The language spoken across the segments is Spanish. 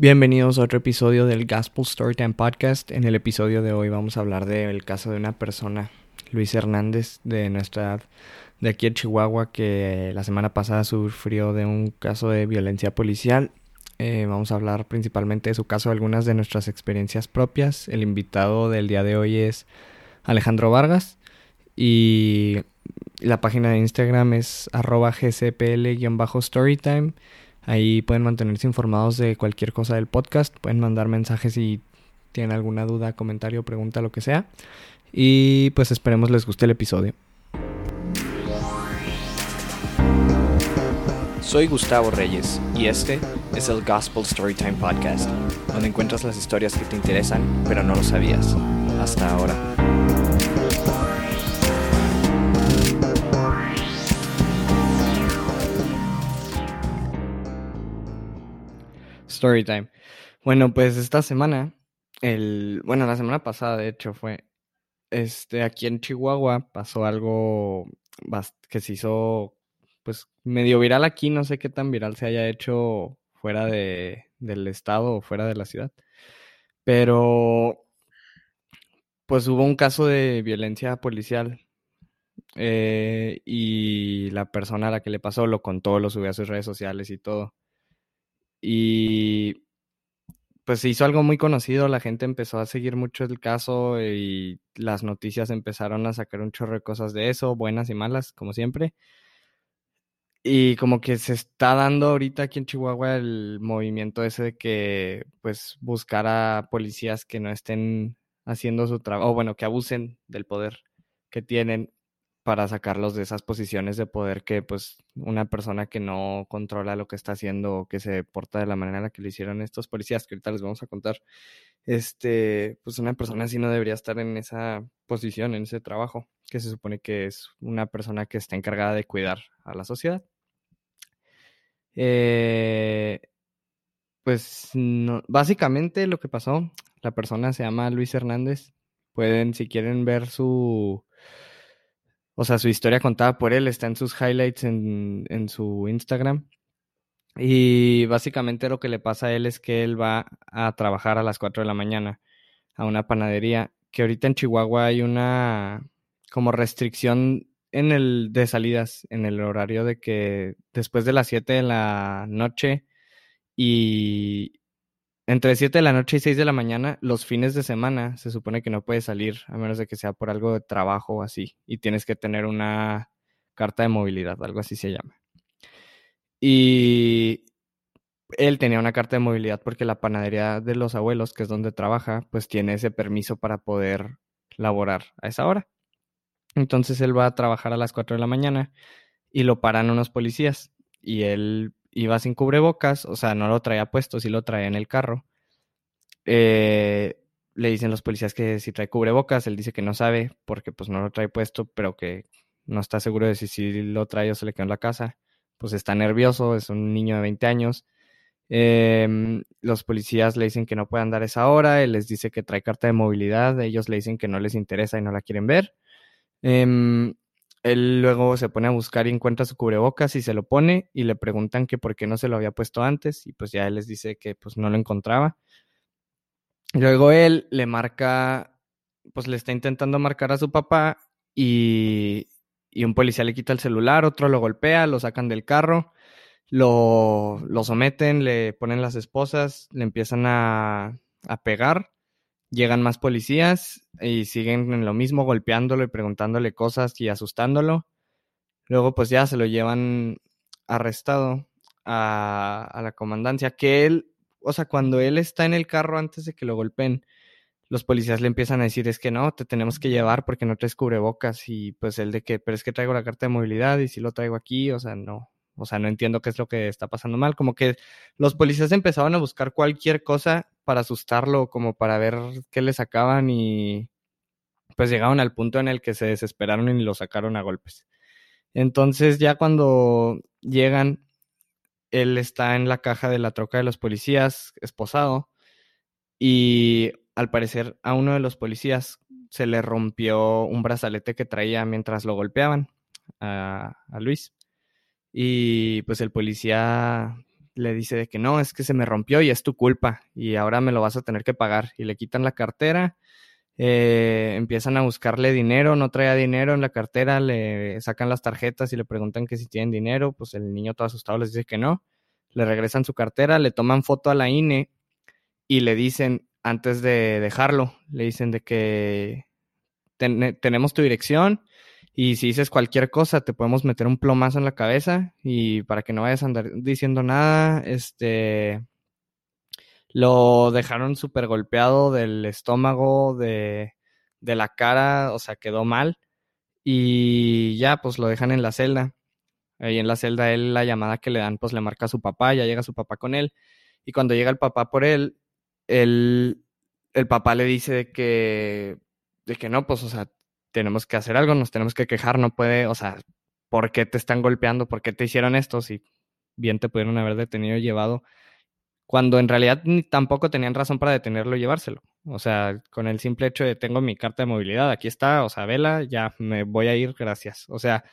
Bienvenidos a otro episodio del Gospel Storytime Podcast. En el episodio de hoy vamos a hablar del caso de una persona, Luis Hernández, de nuestra edad, de aquí en Chihuahua, que la semana pasada sufrió de un caso de violencia policial. Eh, vamos a hablar principalmente de su caso, algunas de nuestras experiencias propias. El invitado del día de hoy es Alejandro Vargas y la página de Instagram es arroba gcpl-storytime. Ahí pueden mantenerse informados de cualquier cosa del podcast, pueden mandar mensajes si tienen alguna duda, comentario, pregunta, lo que sea. Y pues esperemos les guste el episodio. Soy Gustavo Reyes y este es el Gospel Storytime Podcast, donde encuentras las historias que te interesan pero no lo sabías hasta ahora. Storytime. Bueno, pues esta semana, el, bueno, la semana pasada de hecho fue, este, aquí en Chihuahua pasó algo que se hizo, pues, medio viral aquí, no sé qué tan viral se haya hecho fuera de, del estado o fuera de la ciudad, pero, pues hubo un caso de violencia policial eh, y la persona a la que le pasó lo contó, lo subió a sus redes sociales y todo. Y pues se hizo algo muy conocido, la gente empezó a seguir mucho el caso y las noticias empezaron a sacar un chorro de cosas de eso, buenas y malas, como siempre. Y como que se está dando ahorita aquí en Chihuahua el movimiento ese de que pues buscar a policías que no estén haciendo su trabajo, o bueno, que abusen del poder que tienen para sacarlos de esas posiciones de poder que pues una persona que no controla lo que está haciendo o que se porta de la manera en la que lo hicieron estos policías que ahorita les vamos a contar este pues una persona así no debería estar en esa posición en ese trabajo que se supone que es una persona que está encargada de cuidar a la sociedad. Eh, pues básicamente lo que pasó la persona se llama Luis Hernández pueden si quieren ver su o sea, su historia contada por él está en sus highlights en, su Instagram. Y básicamente lo que le pasa a él es que él va a trabajar a las 4 de la mañana a una panadería, que ahorita en Chihuahua hay una como restricción en el de salidas, en el horario de que después de las 7 de la noche y, entre 7 de la noche y 6 de la mañana, los fines de semana, se supone que no puedes salir, a menos de que sea por algo de trabajo o así. Y tienes que tener una carta de movilidad, algo así se llama. Y él tenía una carta de movilidad porque la panadería de los abuelos, que es donde trabaja, pues tiene ese permiso para poder laborar a esa hora. Entonces él va a trabajar a las 4 de la mañana y lo paran unos policías. Y él iba sin cubrebocas, o sea, no lo traía puesto, sí lo traía en el carro. Eh, le dicen los policías que si trae cubrebocas, él dice que no sabe porque pues no lo trae puesto, pero que no está seguro de si, si lo trae o se le quedó en la casa. Pues está nervioso, es un niño de 20 años. Em, los policías le dicen que no puede andar esa hora, él les dice que trae carta de movilidad, ellos le dicen que no les interesa y no la quieren ver. Em, él luego se pone a buscar y encuentra su cubrebocas y se lo pone y le preguntan que por qué no se lo había puesto antes y pues ya él les dice que pues no lo encontraba. Luego él le marca, pues le está intentando marcar a su papá y, y un policía le quita el celular, otro lo golpea, lo sacan del carro, lo, lo someten, le ponen las esposas, le empiezan a, a pegar Llegan más policías y siguen en lo mismo, golpeándolo y preguntándole cosas y asustándolo. Luego, pues ya se lo llevan arrestado a, la comandancia. Que él, o sea, cuando él está en el carro antes de que lo golpeen, los policías le empiezan a decir es que no, te tenemos que llevar porque no traes cubrebocas y pues él de que, pero es que traigo la carta de movilidad y si lo traigo aquí, o sea, no, o sea, no entiendo qué es lo que está pasando mal. Como que los policías empezaban a buscar cualquier cosa para asustarlo, como para ver qué le sacaban y pues llegaron al punto en el que se desesperaron y lo sacaron a golpes. Entonces ya cuando llegan, él está en la caja de la troca de los policías, esposado, y al parecer a uno de los policías se le rompió un brazalete que traía mientras lo golpeaban a, a Luis. Y pues el policía le dice que no, es que se me rompió y es tu culpa y ahora me lo vas a tener que pagar. Y le quitan la cartera, eh, empiezan a buscarle dinero, no traía dinero en la cartera, le sacan las tarjetas y le preguntan que si tienen dinero, pues el niño todo asustado les dice que no, le regresan su cartera, le toman foto a la INE y le dicen, antes de dejarlo, le dicen de que tenemos tu dirección y si dices cualquier cosa te podemos meter un plomazo en la cabeza y para que no vayas a andar diciendo nada, este lo dejaron súper golpeado del estómago, de, de la cara, o sea, quedó mal y ya pues lo dejan en la celda. Ahí en la celda él la llamada que le dan pues le marca a su papá, ya llega su papá con él y cuando llega el papá por él, el, el papá le dice que, de que no, pues o sea, tenemos que hacer algo, nos tenemos que quejar, no puede, o sea, ¿por qué te están golpeando? ¿Por qué te hicieron esto? Si bien te pudieron haber detenido y llevado, cuando en realidad ni tampoco tenían razón para detenerlo y llevárselo. O sea, con el simple hecho de tengo mi carta de movilidad, aquí está, o sea, vela, ya me voy a ir, gracias. O sea,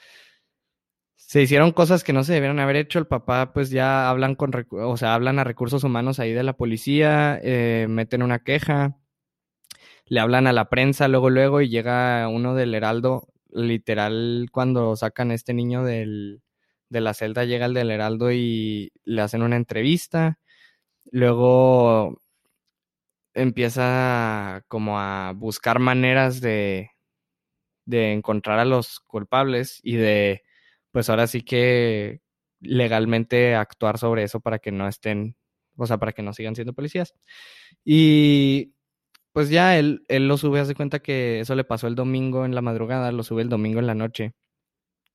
se hicieron cosas que no se debieron haber hecho. El papá, pues ya hablan con, o sea, hablan a recursos humanos ahí de la policía, eh, meten una queja le hablan a la prensa luego, luego, y llega uno del Heraldo, literal, cuando sacan a este niño de la celda, llega el del Heraldo y le hacen una entrevista. Luego empieza como a buscar maneras de, de encontrar a los culpables y de, pues ahora sí que legalmente actuar sobre eso para que no estén, o sea, para que no sigan siendo policías. Y pues ya él, él lo sube, hace cuenta que eso le pasó el domingo en la madrugada, lo sube el domingo en la noche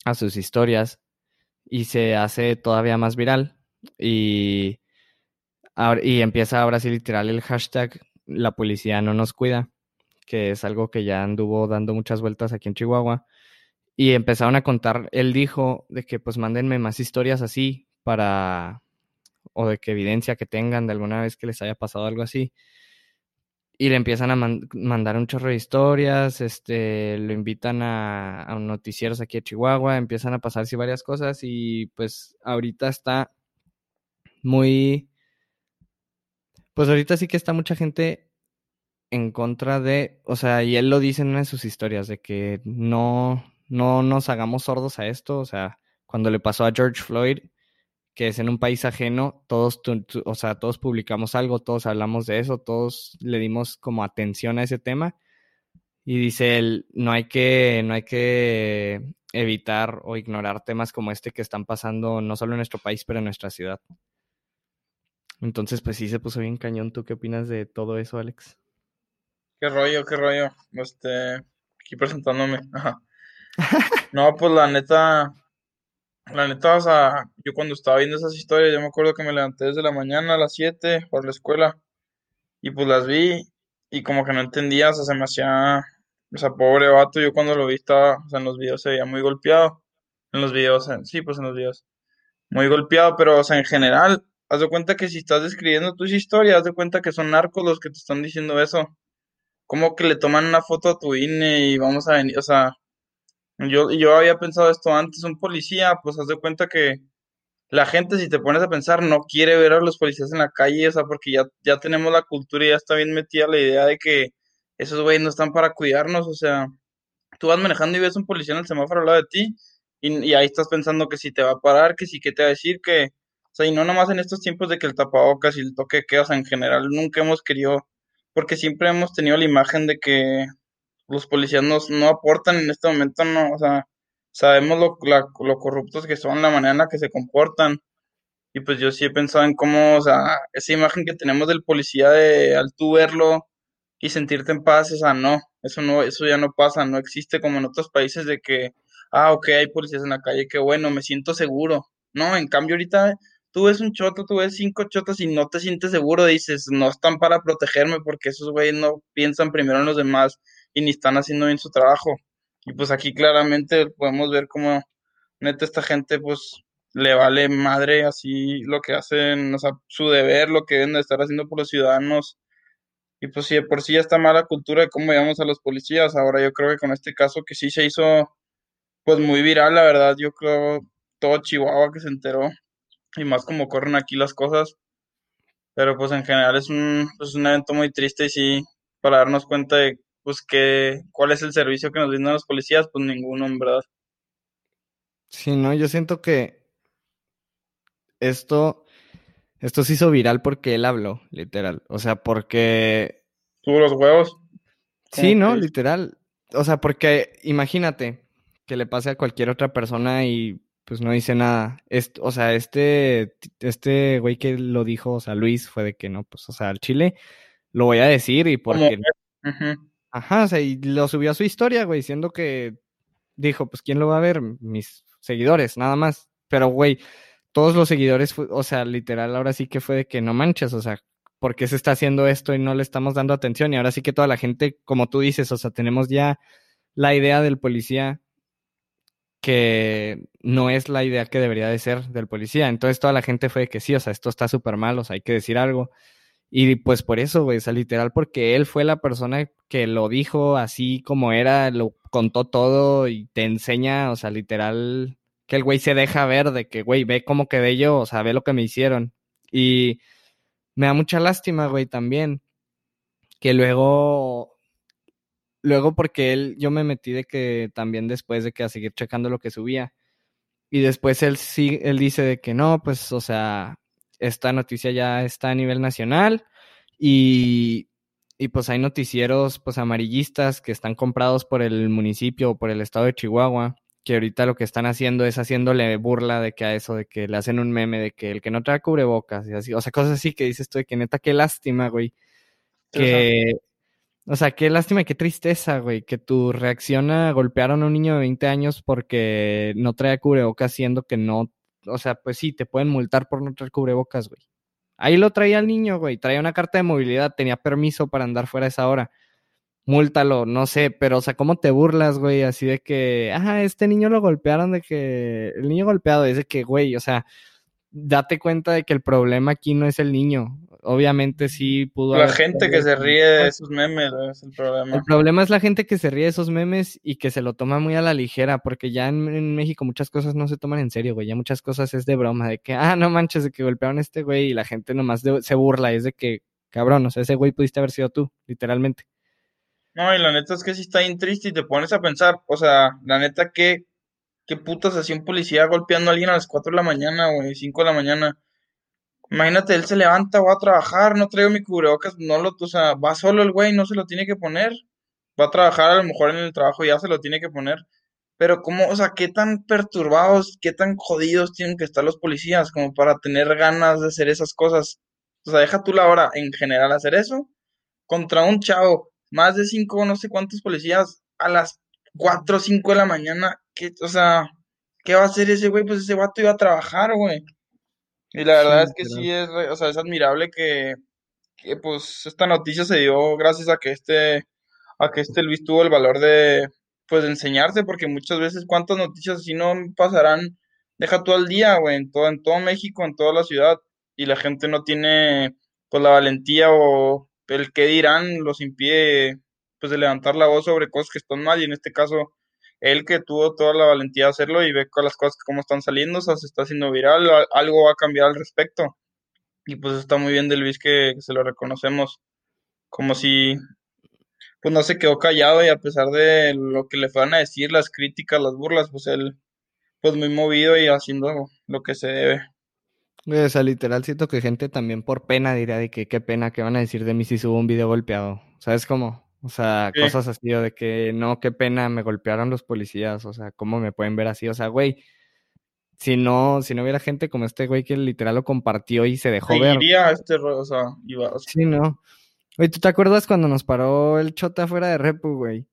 a sus historias y se hace todavía más viral y, y empieza ahora sí literal el hashtag la policía no nos cuida, que es algo que ya anduvo dando muchas vueltas aquí en Chihuahua. Y empezaron a contar, él dijo de que pues mándenme más historias así para, o de que evidencia que tengan de alguna vez que les haya pasado algo así y le empiezan a mandar un chorro de historias, este, lo invitan a, a noticieros aquí a Chihuahua, empiezan a pasarse varias cosas y pues ahorita está muy, pues ahorita sí que está mucha gente en contra de, o sea, y él lo dice en una de sus historias, de que no, no nos hagamos sordos a esto, o sea, cuando le pasó a George Floyd, que es en un país ajeno, todos, o sea, todos publicamos algo, todos hablamos de eso, todos le dimos como atención a ese tema. Y dice él, no hay que, no hay que evitar o ignorar temas como este que están pasando no solo en nuestro país, pero en nuestra ciudad. Entonces, pues sí se puso bien cañón. ¿Tú qué opinas de todo eso, Alex? Qué rollo, qué rollo. Este, aquí presentándome. no, pues la neta, la neta, o sea, yo cuando estaba viendo esas historias, yo me acuerdo que me levanté desde la mañana a las 7 por la escuela y pues las vi y como que no entendía, o sea, se me hacía, o sea, pobre vato, yo cuando lo vi estaba, o sea, en los videos se veía muy golpeado, en los videos, sí, pues en los videos, muy golpeado, pero, o sea, en general, haz de cuenta que si estás describiendo tus historias, haz de cuenta que son narcos los que te están diciendo eso, como que le toman una foto a tu INE y vamos a venir, o sea, yo, yo había pensado esto antes, un policía, pues haz de cuenta que la gente, si te pones a pensar, no quiere ver a los policías en la calle, o sea, porque ya, ya tenemos la cultura y ya está bien metida la idea de que esos güeyes no están para cuidarnos, o sea, tú vas manejando y ves un policía en el semáforo al lado de ti y, ahí estás pensando que si te va a parar, que si que te va a decir, que, o sea, y no nomás en estos tiempos de que el tapabocas y el toque que, o sea, en general nunca hemos querido, porque siempre hemos tenido la imagen de que los policías no, aportan en este momento, no, o sea, sabemos lo, lo corruptos que son, la manera en la que se comportan. Y pues yo sí he pensado en cómo, o sea, esa imagen que tenemos del policía de al tú verlo y sentirte en paz, o sea, no, eso no, eso ya no pasa, no existe como en otros países de que, ah, ok, hay policías en la calle, qué bueno, me siento seguro. No, en cambio ahorita tú ves un choto, tú ves cinco chotas y no te sientes seguro, dices, no están para protegerme porque esos güeyes no piensan primero en los demás y ni están haciendo bien su trabajo. Y pues aquí claramente podemos ver cómo neta esta gente pues le vale madre así lo que hacen, o sea, su deber, lo que deben de estar haciendo por los ciudadanos. Y pues si de por sí ya está mala cultura de cómo llamamos a los policías, ahora yo creo que con este caso que sí se hizo pues muy viral, la verdad, yo creo todo Chihuahua que se enteró. y más como corren aquí las cosas. Pero pues en general es un, pues, un evento muy triste y sí, para darnos cuenta de pues que cuál es el servicio que nos brindan los policías, pues ninguno, en verdad. Sí, no, yo siento que esto, esto se hizo viral porque él habló, literal. O sea, porque... Tuvo los huevos. Sí, no, literal. O sea, porque imagínate que le pase a cualquier otra persona y pues no dice nada. o sea, este, este güey que lo dijo, o sea, Luis, fue de que no, pues, o sea, al Chile lo voy a decir y porque... Ajá, o sea, y lo subió a su historia, güey, diciendo que dijo, pues, ¿quién lo va a ver? Mis seguidores, nada más. Pero, güey, todos los seguidores, o sea, literal, ahora sí que fue de que no manches, o sea, ¿por qué se está haciendo esto y no le estamos dando atención? Y ahora sí que toda la gente, como tú dices, o sea, tenemos ya la idea del policía que no es la idea que debería de ser del policía. Entonces toda la gente fue de que sí, o sea, esto está súper mal, o sea, hay que decir algo. Y pues por eso, güey, o sea, literal, porque él fue la persona que lo dijo así como era, lo contó todo y te enseña, o sea, literal, que el güey se deja ver de que, güey, ve cómo quedé yo, o sea, ve lo que me hicieron. Y me da mucha lástima, güey, también, que luego, luego porque él, yo me metí de que también después de que a seguir checando lo que subía. Y después él sí, él dice de que no, pues, o sea, esta noticia ya está a nivel nacional y, y pues hay noticieros pues amarillistas que están comprados por el municipio o por el estado de Chihuahua que ahorita lo que están haciendo es haciéndole burla de que a eso, de que le hacen un meme de que el que no trae cubrebocas y así, o sea, cosas así que dices tú de que neta, qué lástima, güey. Que, o sea, qué lástima y qué tristeza, güey, que tu reacción a golpear a un niño de 20 años porque no trae cubrebocas, siendo que no, o sea, pues sí, te pueden multar por no traer cubrebocas, güey. Ahí lo traía el niño, güey, traía una carta de movilidad, tenía permiso para andar fuera de esa hora múltalo, no sé, pero o sea, ¿cómo te burlas, güey? Así de que, ah, este niño lo golpearon, de que el niño golpeado, es de que, güey, o sea, date cuenta de que el problema aquí no es el niño. Obviamente sí pudo. La gente que se ríe de esos memes es el problema. El problema es la gente que se ríe de esos memes y que se lo toma muy a la ligera, porque ya en, México muchas cosas no se toman en serio, güey. Ya muchas cosas es de broma, de que, ah, no manches, de que golpearon a este güey y la gente nomás se burla. Es de que, cabrón, o sea, ese güey pudiste haber sido tú, literalmente. No, y la neta es que sí está bien triste y te pones a pensar, o sea, la neta, ¿qué, qué putas hacía un policía golpeando a alguien a las 4 de la mañana, güey, 5 de la mañana? Imagínate, él se levanta, va a trabajar, no traigo mi cubrebocas, no lo, o sea, va solo el güey, no se lo tiene que poner. Va a trabajar, a lo mejor en el trabajo ya se lo tiene que poner. Pero cómo, o sea, qué tan perturbados, qué tan jodidos tienen que estar los policías como para tener ganas de hacer esas cosas. O sea, deja tú la hora en general hacer eso contra un chavo más de cinco, no sé cuántos policías a las cuatro o cinco de la mañana. ¿Qué, o sea, ¿qué va a hacer ese güey? Pues ese vato iba a trabajar, güey. Y la verdad es que sí es, o sea, es admirable que, que, pues esta noticia se dio gracias a que este, a que este Luis tuvo el valor de, pues, de enseñarse, porque muchas veces cuántas noticias así no pasarán, deja todo el día, güey, en todo, en todo México, en toda la ciudad, y la gente no tiene, pues, la valentía o, el que dirán los impide pues de levantar la voz sobre cosas que están mal y en este caso él que tuvo toda la valentía de hacerlo y ve con las cosas cómo están saliendo, o sea, se está haciendo viral, algo va a cambiar al respecto. Y pues está muy bien de Luis que, se lo reconocemos como si pues no se quedó callado y a pesar de lo que le fueran a decir, las críticas, las burlas, pues él pues muy movido y haciendo lo que se debe. O sea, literal siento que gente también por pena diría de que qué pena que van a decir de mí si subo un video golpeado. ¿Sabes cómo? O sea, cosas así de que no, qué pena, me golpearon los policías. O sea, ¿cómo me pueden ver así? O sea, güey, si no, si no hubiera gente como este güey que literal lo compartió y se dejó ver. Este, o sea, iba, Sí, no. Güey, ¿tú te acuerdas cuando nos paró el chota fuera de Repu, güey?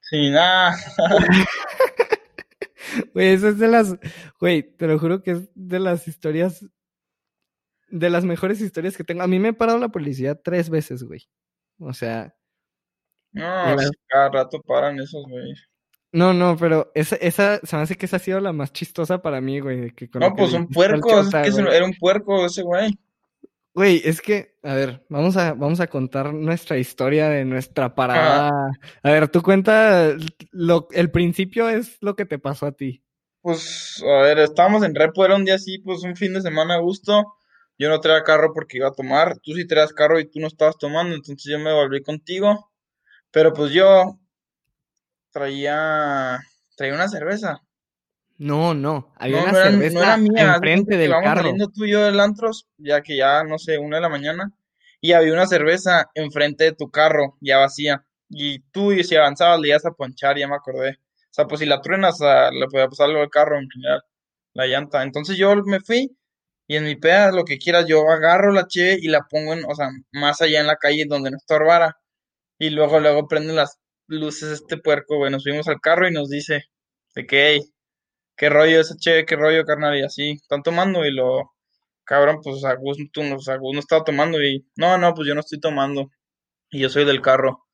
Sí, nada. Güey, eso es de las, güey, te lo juro que es de las historias de las mejores historias que tengo. A mí me ha parado la policía tres veces, güey. O sea. No, cada rato paran esos, güey. No, no, pero esa, esa, se me hace que esa ha sido la más chistosa para mí, güey. Que no, pues un puerco, es que era un puerco ese güey. Güey, es que, a ver, vamos a, vamos a contar nuestra historia de nuestra parada. A ver, tú cuenta, lo, el principio es lo que te pasó a ti. pues, a ver, estábamos en repo, era un día así, pues un fin de semana a gusto. Yo no traía carro porque iba a tomar, tú sí traías carro y tú no estabas tomando, entonces yo me volví contigo. Pero pues yo traía, traía una cerveza. No, no, había No, una no era, no cerveza era mía, enfrente del carro. saliendo tú y yo del antros, ya que ya, no sé, una de la mañana, y había una cerveza enfrente de tu carro, ya vacía. Y tú, y si avanzabas, le ibas a ponchar, ya me acordé. O sea, pues si la truenas, ah, le podía pasar algo al carro en general, la llanta. Entonces yo me fui, y en mi peda, lo que quieras, yo agarro la cheve y la pongo en, o sea, más allá en la calle donde no estorbara. Y luego, luego prende las luces este puerco, güey. Nos subimos al carro y nos dice de que, hey, qué rollo ese che, qué rollo, carnal, y así. Están tomando y lo, cabrón, pues a Gus, tú no, Gus estaba tomando y, no, no, pues yo no estoy tomando. Y yo soy del carro.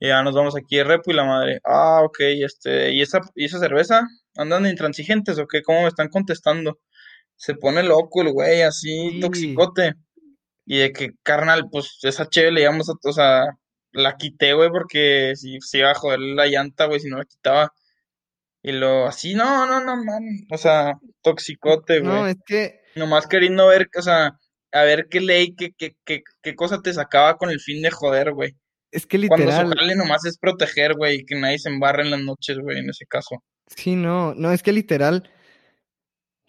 Y ya nos vamos aquí de repo y la madre, ah, ok, este, ¿y esa, y esa cerveza? ¿Andan de intransigentes o qué? ¿Cómo me están contestando? Se pone loco el güey, así, Sí. toxicote. Y de que, carnal, pues esa cheve le íbamos a, o sea, la quité, güey, porque si se iba a joder la llanta, güey, si no la quitaba. Y lo, así, no, no, no, man, o sea, toxicote, No, güey. es que, Nomás queriendo ver, o sea, a ver qué ley, qué, qué, qué, qué cosa te sacaba con el fin de joder, güey. es que Cuando literal, jale nomás es proteger, güey, y que nadie se embarre en las noches, güey, en ese caso. sí, no, no, es que literal,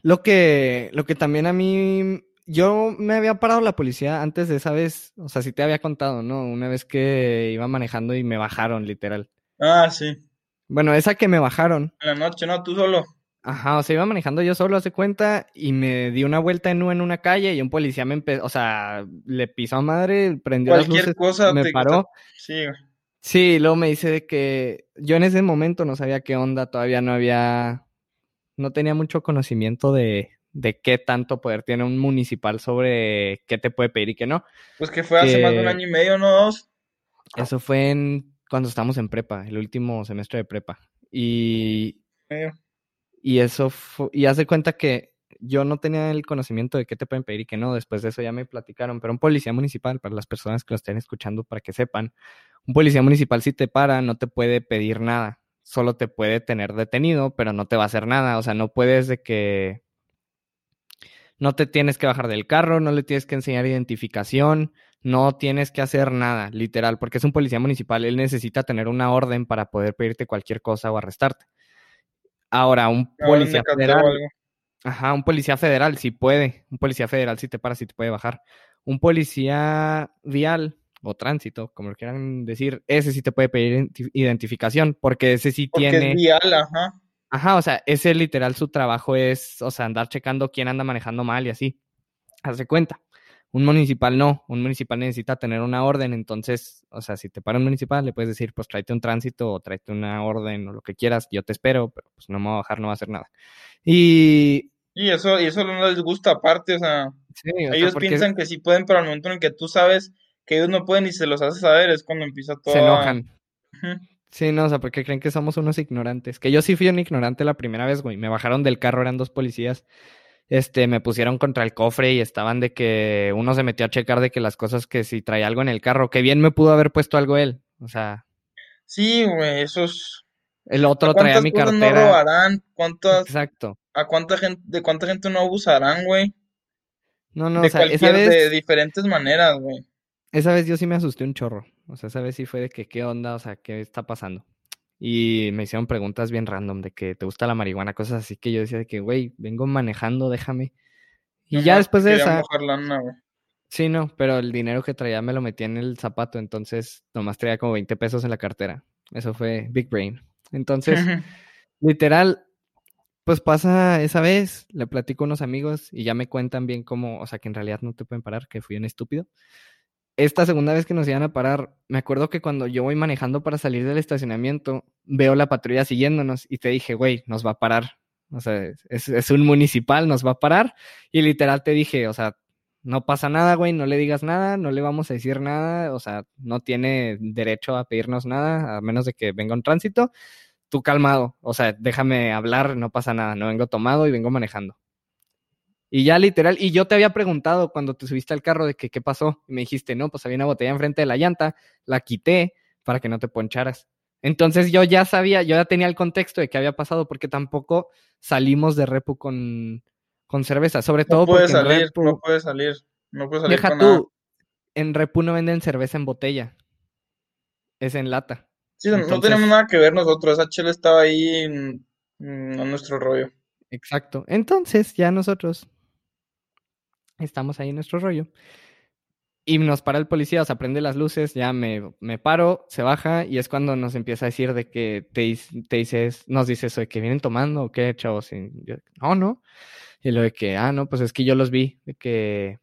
lo que, lo que también a mí, yo me había parado la policía antes de esa vez, o sea, sí te había contado, ¿no? Una vez que iba manejando y me bajaron, literal. Ah, sí, Bueno, esa que me bajaron, en la noche, no, tú solo. Ajá, o sea, iba manejando yo solo, hace cuenta, y me di una vuelta en en una calle y un policía me empezó, o sea, le pisó a madre, prendió las Cualquier luces, cosa me te, paró. sí, güey. Sí, luego me dice de que yo en ese momento no sabía qué onda, todavía no había, no tenía mucho conocimiento de, de qué tanto poder tiene un municipal sobre qué te puede pedir y qué no. Pues que fue hace más de un año y medio, ¿no? Dos. eso fue en, cuando estábamos en prepa, el último semestre de prepa. Y Medio. Y eso fu- y hace cuenta que yo no tenía el conocimiento de qué te pueden pedir y qué no. Después de eso ya me platicaron. Pero un policía municipal, para las personas que lo estén escuchando, para que sepan, un policía municipal si te para no te puede pedir nada. Solo te puede tener detenido, pero no te va a hacer nada. O sea, no puedes de que no te tienes que bajar del carro, no le tienes que enseñar identificación, no tienes que hacer nada, literal, porque es un policía municipal. Él necesita tener una orden para poder pedirte cualquier cosa o arrestarte. Ahora, un Ahora policía federal, ajá, un policía federal sí puede, un policía federal sí te para, sí te puede bajar. Un policía vial o tránsito, como lo quieran decir, ese sí te puede pedir identi- identificación, porque ese sí Porque es tiene, vial, ajá. Ajá, o sea, ese literal su trabajo es, o sea, andar checando quién anda manejando mal y así. Hace cuenta. Un municipal no, un municipal necesita tener una orden, entonces, o sea, si te para un municipal, le puedes decir, pues tráete un tránsito o tráete una orden o lo que quieras, yo te espero, pero pues no me voy a bajar, no va a hacer nada. Y Y eso, y eso no les gusta aparte, o sea, sí, o sea, ellos porque piensan que sí pueden, pero al momento en que tú sabes que ellos no pueden y se los haces saber, es cuando empieza todo se a- enojan. Ujú. Sí, no, o sea, porque creen que somos unos ignorantes. Que yo sí fui un ignorante la primera vez, güey. Me bajaron del carro, eran dos policías. Este, me pusieron contra el cofre y estaban de que uno se metió a checar de que las cosas que si traía algo en el carro, que bien me pudo haber puesto algo él. O sea, Sí, güey, esos... el ¿A otro traía mi cosas no cartera. robarán? ¿Cuántas, Exacto. a cuánta gente, de cuánta gente no abusarán, güey? No, no, De o sea, esa cualquier, de diferentes maneras, güey. Esa vez yo sí me asusté un chorro. O sea, esa vez sí fue de que qué onda, o sea, qué está pasando. Y me hicieron preguntas bien random de que te gusta la marihuana, cosas así que yo decía de que, güey, vengo manejando, déjame. Y ya Nomás después de esa, lana, sí, no, pero el dinero que traía me lo metí en el zapato, entonces nomás traía como 20 pesos en la cartera. Eso fue Big Brain. Entonces, literal, pues pasa esa vez, le platico a unos amigos y ya me cuentan bien cómo, o sea, que en realidad no te pueden parar, que fui un estúpido. Esta segunda vez que nos iban a parar, me acuerdo que cuando yo voy manejando para salir del estacionamiento, veo la patrulla siguiéndonos y te dije, güey, nos va a parar. O sea, es, un municipal, nos va a parar. Y literal te dije, o sea, no pasa nada, güey, no le digas nada, no le vamos a decir nada, o sea, no tiene derecho a pedirnos nada, a menos de que venga un tránsito. Tú calmado, o sea, déjame hablar, no pasa nada, no vengo tomado y vengo manejando. Y ya literal, y yo te había preguntado cuando te subiste al carro de que qué pasó, y me dijiste, no, pues había una botella enfrente de la llanta, la quité para que no te poncharas. Entonces yo ya sabía, yo ya tenía el contexto de qué había pasado, porque tampoco salimos de repu con, con cerveza, sobre todo No puede porque salir, repu, no puede salir. No puede salir deja nada. tú, en repu no venden cerveza en botella, es en lata. Sí, no- tenemos nada que ver nosotros. Esa chela estaba ahí a nuestro rollo. Exacto. Entonces ya nosotros estamos ahí en nuestro rollo. Y nos para el policía, o sea, prende las luces, ya me, me paro, se baja y es cuando nos empieza a decir de que te, te dices, nos dice eso de que vienen tomando o qué, chavos. Y yo, no, no. Y lo de que, ah, no, pues es que yo los vi, de que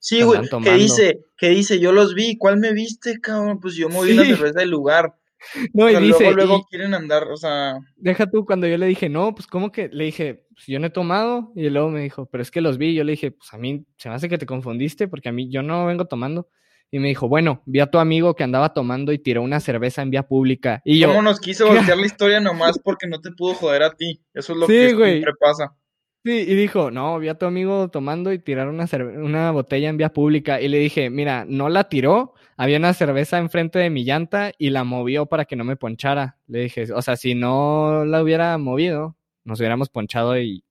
Sí, güey, que dice, que dice, yo los vi, ¿cuál me viste, cabrón? Pues yo moví la Sí. cerveza del lugar. No, y dice, luego, luego y quieren andar, o sea, deja tú cuando yo le dije, no, pues ¿cómo que? Le dije, pues yo no he tomado. Y luego me dijo, pero es que los vi. Yo le dije, pues a mí se me hace que te confundiste porque a mí yo no vengo tomando. Y me dijo, bueno, vi a tu amigo que andaba tomando y tiró una cerveza en vía pública. Y yo, ¿cómo nos quiso voltear la historia nomás porque no te pudo joder a ti? Eso es lo Sí, que güey. siempre pasa. Sí, y dijo, no, vi a tu amigo tomando y tirar una, una botella en vía pública. Y le dije, mira, no la tiró, había una cerveza enfrente de mi llanta y la movió para que no me ponchara. Le dije, o sea, si no la hubiera movido, nos hubiéramos ponchado y...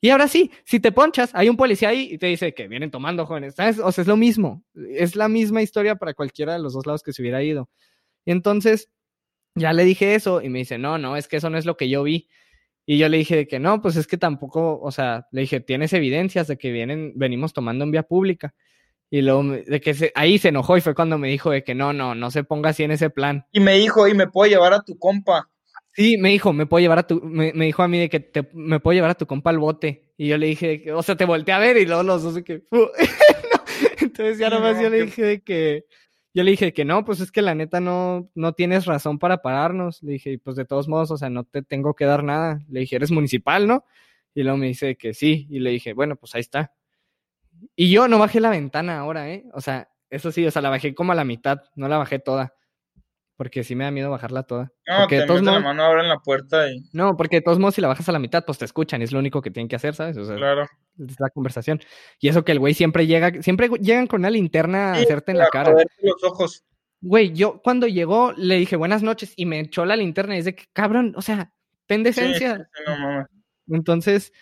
Y ahora sí, si te ponchas, hay un policía ahí y te dice que vienen tomando jóvenes, ¿sabes? O sea, es lo mismo, es la misma historia para cualquiera de los dos lados que se hubiera ido. Y entonces, ya le dije eso y me dice, no, no, es que eso no es lo que yo vi. Y yo le dije de que no, pues es que tampoco, o sea, le dije, tienes evidencias de que vienen, venimos tomando en vía pública. Y luego, de que se- ahí se enojó y fue cuando me dijo de que no, no, no se ponga así en ese plan. Y me dijo, y me puedo llevar a tu compa. Sí, me dijo, me puedo llevar a tu, me, me dijo a mí de que te, me puedo llevar a tu compa al bote. Y yo le dije, de que, o sea, te volteé a ver y luego los dos de que. No, Entonces ya nomás no, yo le dije de que, yo le dije que no, pues es que la neta no, no tienes razón para pararnos. Le dije, y pues de todos modos, o sea, no te tengo que dar nada. Le dije, eres municipal, ¿no? Y luego me dice que sí. Y le dije, bueno, pues ahí está. Y yo no bajé la ventana ahora, ¿eh? O sea, eso sí, o sea, la bajé como a la mitad, no la bajé toda. Porque sí me da miedo bajarla toda. No, porque te de todos meten la modos, mano ahora en la puerta y, no, porque de todos modos, si la bajas a la mitad, pues te escuchan, y es lo único que tienen que hacer, ¿sabes? O sea, claro. es la conversación. Y eso que el güey siempre llega, siempre llegan con una linterna a Sí, hacerte en la cara. los ojos. Güey, yo cuando llegó le dije buenas noches y me echó la linterna y que, cabrón, o sea, ten Sí, sí, decencia. sí, no. Entonces,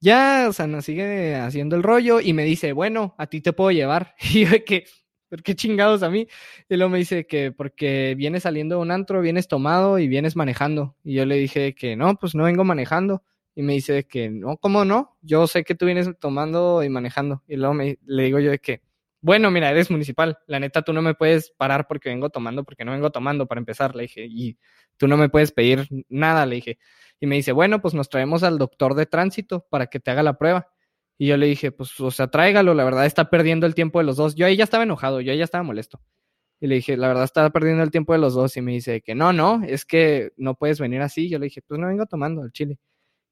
ya, o sea, nos sigue haciendo el rollo y me dice, bueno, a ti te puedo llevar. Y yo de que, ¿por qué chingados a mí? Y luego me dice que porque vienes saliendo de un antro, vienes tomado y vienes manejando. Y yo le dije que no, pues no vengo manejando. Y me dice que no, ¿cómo no? Yo sé que tú vienes tomando y manejando. Y luego me, le digo yo de que, bueno, mira, eres municipal. La neta, tú no me puedes parar porque vengo tomando, porque no vengo tomando para empezar. Le dije, y tú no me puedes pedir nada, le dije. Y me dice, bueno, pues nos traemos al doctor de tránsito para que te haga la prueba. Y yo le dije, pues, o sea, tráigalo, la verdad está perdiendo el tiempo de los dos. Yo ahí ya estaba enojado, yo ahí ya estaba molesto. Y le dije, la verdad está perdiendo el tiempo de los dos. Y me dice que no, no, es que no puedes venir así. Yo le dije, pues no vengo tomando al chile.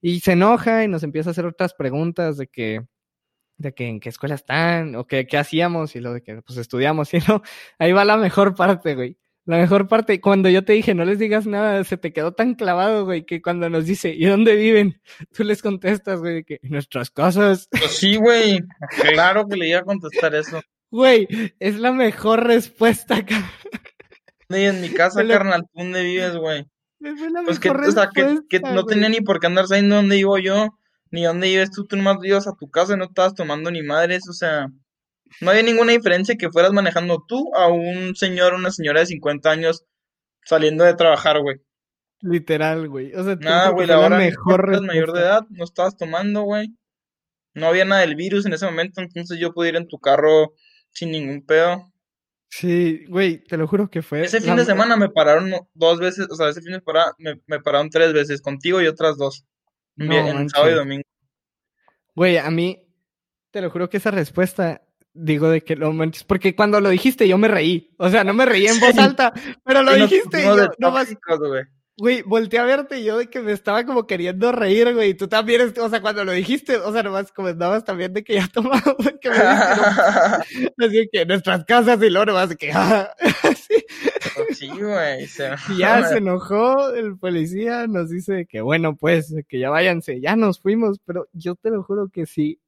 Y se enoja y nos empieza a hacer otras preguntas de que, de que en qué escuela están o que, qué hacíamos y lo de que pues estudiamos. Y no, ahí va la mejor parte, güey. La mejor parte, cuando yo te dije no les digas nada, se te quedó tan clavado, güey, que cuando nos dice, ¿y dónde viven? Tú les contestas, güey, que en nuestras casas. Pues sí, güey. Claro que le iba a contestar eso. Güey, es la mejor respuesta, cabrón. Y en mi casa, Me lo- carnal, ¿tú dónde vives, güey? Es la Pues que, o sea, que, que no tenía ni por qué andar sabiendo dónde vivo yo, ni dónde vives tú, tú nomás ibas a tu casa y no estabas tomando ni madres, o sea, no había ninguna diferencia que fueras manejando tú a un señor o una señora de 50 años saliendo de trabajar, güey. Literal, güey. O sea, Nada, güey, la hora mejor eras mayor de edad, no estabas tomando, güey. No había nada del virus en ese momento, entonces yo pude ir en tu carro sin ningún pedo. Sí, güey, te lo juro que fue. Ese fin la- de semana me pararon dos veces, o sea, ese fin de semana me, me pararon tres veces, contigo y otras dos. No en sábado y domingo. Güey, a mí, te lo juro que esa respuesta, digo de que no manches, porque cuando lo dijiste yo me reí. O sea, no me reí en voz Sí. alta, pero lo Sí, nos dijiste y yo, no más, güey. güey, volteé a verte y yo de que me estaba como queriendo reír, güey, y tú también, o sea, cuando lo dijiste, o sea, nomás comentabas también de que ya tomaba, que me dijiste, no, así que en nuestras casas y luego nomás de que, ah, así. Sí, güey. se- ya se enojó el policía, nos dice que bueno, pues, que ya váyanse, ya nos fuimos, pero yo te lo juro que sí,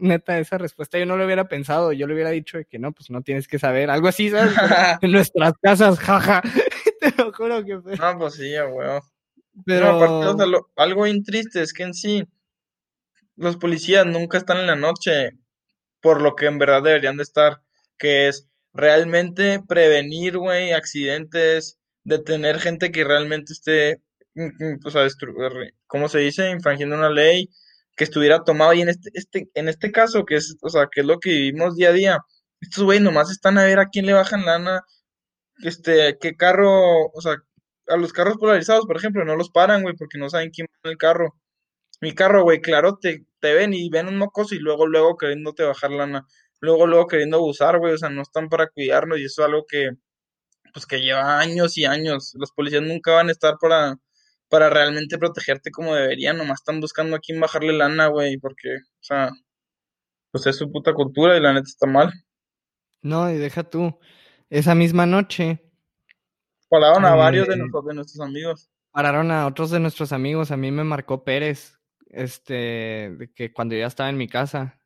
neta, esa respuesta yo no lo hubiera pensado, yo le hubiera dicho de que no, pues no tienes que saber, algo así, ¿sabes? En nuestras casas, jaja. Te lo juro que fue. No, pues sí, ya, weón. Pero... Aparte, o sea, lo- algo bien triste es que en sí, los policías nunca están en la noche por lo que en verdad deberían de estar, que es realmente prevenir, güey, accidentes, detener gente que realmente esté, mm, mm, o sea, ¿cómo se dice? Infringiendo una ley, que estuviera tomado, y en este, este, en este caso, que es, o sea, que es lo que vivimos día a día, estos güey nomás están a ver a quién le bajan lana, este, qué carro, o sea, a los carros polarizados, por ejemplo, no los paran, güey, porque no saben quién va en el carro. Mi carro, güey, claro, te, te ven y ven un mocoso y luego, luego queriéndote bajar lana. Luego, luego queriendo abusar, güey, o sea, no están para cuidarnos y eso es algo que, pues, que lleva años y años. Los policías nunca van a estar para, para realmente protegerte como deberían, nomás están buscando a quién bajarle lana, güey, porque, o sea, pues es su puta cultura y la neta está mal. No, y deja tú. Esa misma noche Pararon a Eh, varios de, nuestros- de nuestros amigos. pararon a otros de nuestros amigos. A mí me marcó Pérez, este, de que cuando ya estaba en mi casa,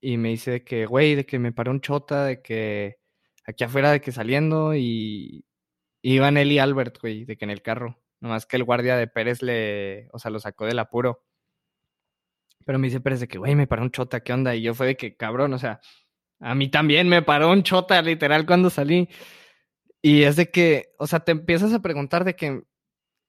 y me dice de que, güey, de que me paró un chota, de que aquí afuera, de que saliendo, y iban él y Albert, güey, de que en el carro. Nomás que el guardia de Pérez le, o sea, lo sacó del apuro. Pero me dice Pérez de que, güey, me paró un chota, ¿qué onda? Y yo fue de que, cabrón, o sea, a mí también me paró un chota, literal, cuando salí. Y es de que, o sea, te empiezas a preguntar de que,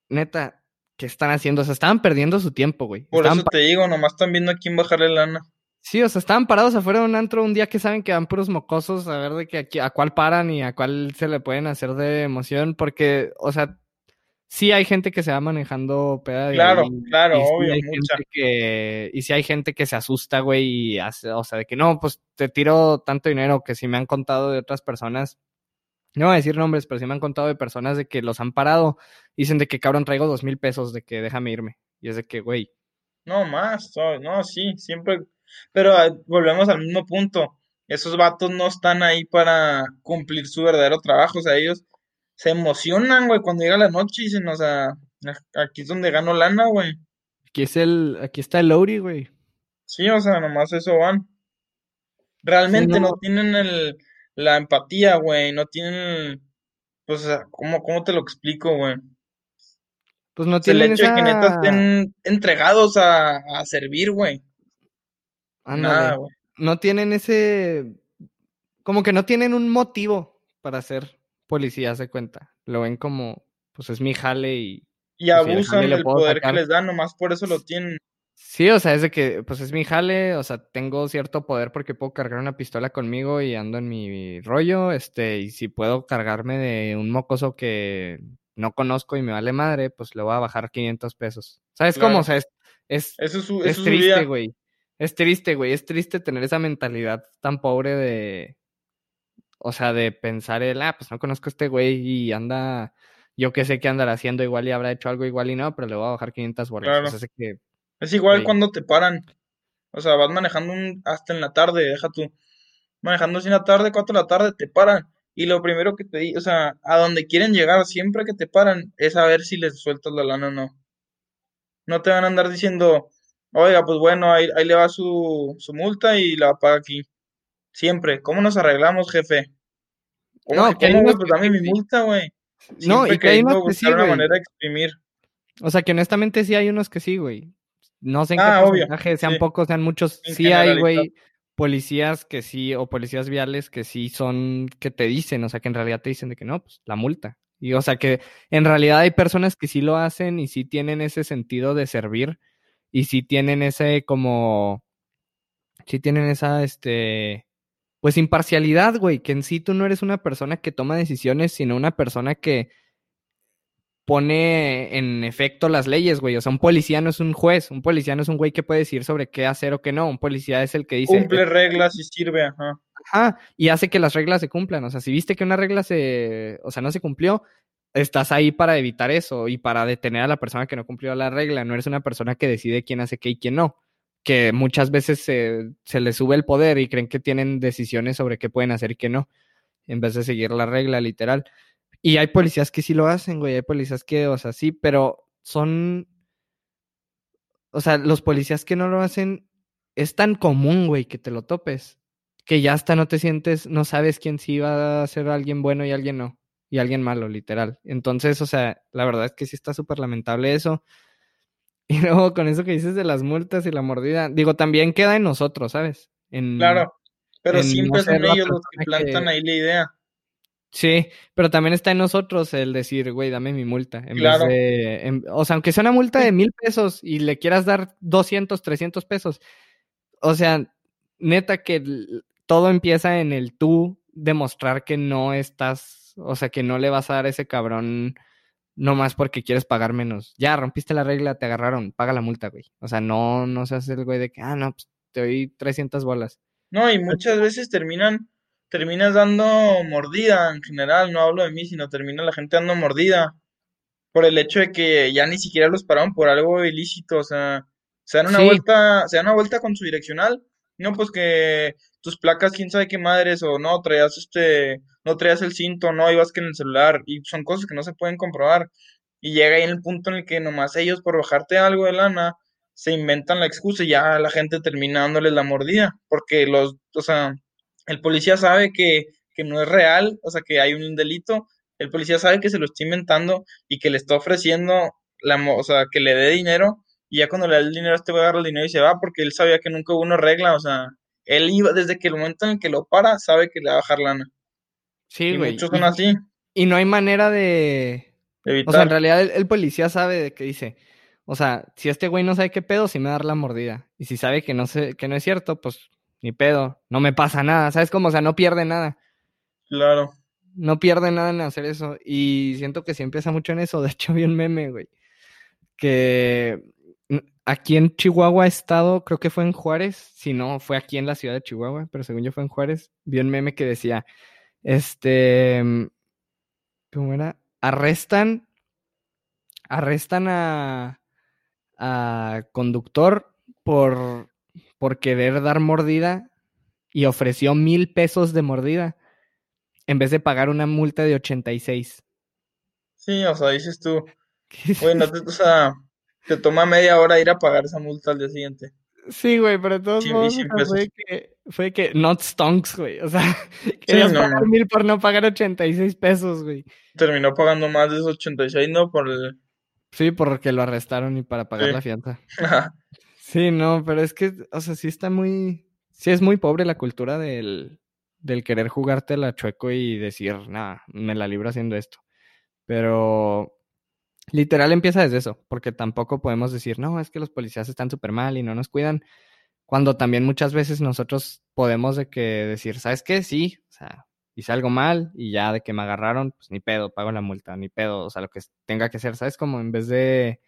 neta, ¿qué están haciendo? O sea, estaban perdiendo su tiempo, güey. Por Estaban eso te digo, nomás están viendo a quién bajarle lana. Sí, o sea, estaban parados afuera de un antro un día que saben que van puros mocosos a ver de que aquí, a cuál paran y a cuál se le pueden hacer de emoción, porque, o sea, sí hay gente que se va manejando peda Claro, claro, y sí obvio, mucha. que, y sí hay gente que se asusta, güey, y hace, o sea, de que no, pues te tiro tanto dinero que sí me han contado de otras personas, no voy a decir nombres, pero sí me han contado de personas de que los han parado, dicen de que cabrón traigo dos mil pesos, de que déjame irme, y es de que, güey, No más, no, sí, siempre. Pero ah, volvemos al mismo punto. Esos vatos no están ahí para cumplir su verdadero trabajo. O sea, ellos se emocionan, güey, cuando llega la noche y dicen, o sea, "A- aquí es donde gano lana, güey. aquí es el, aquí está el Lowry, güey. Sí, o sea, nomás eso van. Realmente no. no tienen el, la empatía, güey, no tienen, pues, o sea, ¿cómo, cómo te lo explico, güey? Pues no Es el tienen hecho de que neta estén entregados a, a servir, güey. Nada, güey. No tienen ese... Como que no tienen un motivo para ser policías de cuenta. Lo ven como, pues es mi jale y... Y abusan del poder sacar. que les dan, nomás por eso lo tienen. Sí, o sea, es de que, pues es mi jale, o sea, tengo cierto poder porque puedo cargar una pistola conmigo y ando en mi rollo, este, y si puedo cargarme de un mocoso que no conozco y me vale madre, pues le voy a bajar 500 pesos. ¿Sabes Claro. cómo? O sea, es, es, Eso es su, Es eso es su triste, güey. Es triste, güey. Es triste tener esa mentalidad tan pobre de. O sea, de pensar el, ah, pues no conozco a este güey y anda. Yo que sé que andará haciendo igual y habrá hecho algo igual y no, pero le voy a bajar 500 bolas. Claro. O sea, sé que. Es igual Güey. cuando te paran. O sea, vas manejando un- hasta en la tarde, deja tú. Manejando así en la tarde, cuatro de la tarde, te paran. Y lo primero que te o sea, a donde quieren llegar, siempre que te paran, es a ver si les sueltas la lana o no. No te van a andar diciendo, oiga, pues bueno, ahí, ahí le va su, su multa y la paga aquí. Siempre. ¿Cómo nos arreglamos, jefe? ¿Cómo No, que hay unos Pues dame mi multa, güey. No, y que hay unos que sí, buscar una manera de exprimir. O sea, que honestamente sí hay unos que sí, güey. No sé en Ah, qué obvio, porcentaje, sean sí. pocos, sean muchos. En Sí hay, güey, policías que sí, o policías viales que sí son, que te dicen, o sea, que en realidad te dicen de que no, pues la multa. Y o sea, que en realidad hay personas que sí lo hacen y sí tienen ese sentido de servir y sí tienen ese como, sí tienen esa, este, pues imparcialidad, güey, que en sí tú no eres una persona que toma decisiones, sino una persona que pone en efecto las leyes, güey. O sea, un policía no es un juez, un policía no es un güey que puede decir sobre qué hacer o qué no. Un policía es el que dice, Cumple reglas y sirve, ajá. ajá, y hace que las reglas se cumplan. O sea, si viste que una regla se, o sea, no se cumplió, estás ahí para evitar eso y para detener a la persona que no cumplió la regla. No eres una persona que decide quién hace qué y quién no. Que muchas veces se, se les sube el poder y creen que tienen decisiones sobre qué pueden hacer y qué no, en vez de seguir la regla literal. Y hay policías que sí lo hacen, güey. Hay policías que, o sea, sí, pero son. O sea, los policías que no lo hacen es tan común, güey, que te lo topes. Que ya hasta no te sientes, no sabes quién sí va a ser alguien bueno y alguien no. y alguien malo, literal. Entonces, o sea, la verdad es que sí está súper lamentable eso. Y luego con eso que dices de las multas y la mordida, digo, también queda en nosotros, ¿sabes? En, Claro, pero en siempre no son ellos los que plantan que- ahí la idea. Sí, pero también está en nosotros el decir, güey, dame mi multa. En Claro. vez de, en- o sea, aunque sea una multa de mil pesos y le quieras dar 200, 300 pesos. O sea, neta que todo empieza en el tú demostrar que no estás, o sea, que no le vas a dar ese cabrón nomás porque quieres pagar menos. Ya, rompiste la regla, te agarraron, paga la multa, güey. O sea, no, no seas el güey de que, ah, no, pues te doy 300 bolas. No, y muchas veces terminan, terminas dando mordida en general, no hablo de mí, sino termina la gente dando mordida por el hecho de que ya ni siquiera los pararon por algo ilícito, o sea, se dan una Sí. vuelta, se dan una vuelta con su direccional, no, pues que tus placas, quién sabe qué madres, o no, traías este, no traías el cinto, no, ibas que en el celular, y son cosas que no se pueden comprobar, y llega ahí el punto en el que nomás ellos por bajarte algo de lana, se inventan la excusa y ya la gente termina dándoles la mordida, porque los, o sea, el policía sabe que, que no es real, o sea, que hay un delito, el policía sabe que se lo está inventando y que le está ofreciendo, la, o sea, que le dé dinero, y ya cuando le da el dinero, este va a agarrar el dinero y se va, porque él sabía que nunca hubo una regla, o sea, él iba, desde que el momento en el que lo para, sabe que le va a bajar lana. Sí, güey. muchos Y, son así, y no hay manera de, O sea, en evitar. realidad el, el policía sabe de qué dice. O sea, si este güey no sabe qué pedo, sí me va a dar la mordida. Y si sabe que no sé, que no es cierto, pues ni pedo. No me pasa nada. ¿Sabes cómo? O sea, no pierde nada. Claro. No pierde nada en hacer eso. Y siento que sí empieza mucho en eso. De hecho, vi un meme, güey. Que aquí en Chihuahua he estado, creo que fue en Juárez. Si no, fue aquí en la ciudad de Chihuahua, pero según yo fue en Juárez. Vi un meme que decía, este, mm, ¿cómo era? Arrestan, arrestan a, a conductor por, por querer dar mordida y ofreció mil pesos de mordida en vez de pagar una multa de 86. Sí, o sea, dices tú, güey, no te, o sea, te toma media hora ir a pagar esa multa al día siguiente. Sí, güey, pero de todos y modos, fue que, fue que, not stonks, güey. O sea, querías no, pagar no. mil por no pagar 86 pesos, güey. Terminó pagando más de esos 86, ¿no? Por el... Sí, porque lo arrestaron y para pagar Sí. la fianza. Sí, no, pero es que, o sea, sí está muy, sí es muy pobre la cultura del, del querer jugarte la chueco y decir, nada, me la libro haciendo esto. Pero literal empieza desde eso, porque tampoco podemos decir, no, es que los policías están súper mal y no nos cuidan, cuando también muchas veces nosotros podemos de que decir, ¿sabes qué? Sí, o sea, hice algo mal y ya de que me agarraron, pues ni pedo, pago la multa, ni pedo, o sea, lo que tenga que ser, ¿sabes? Como en vez de,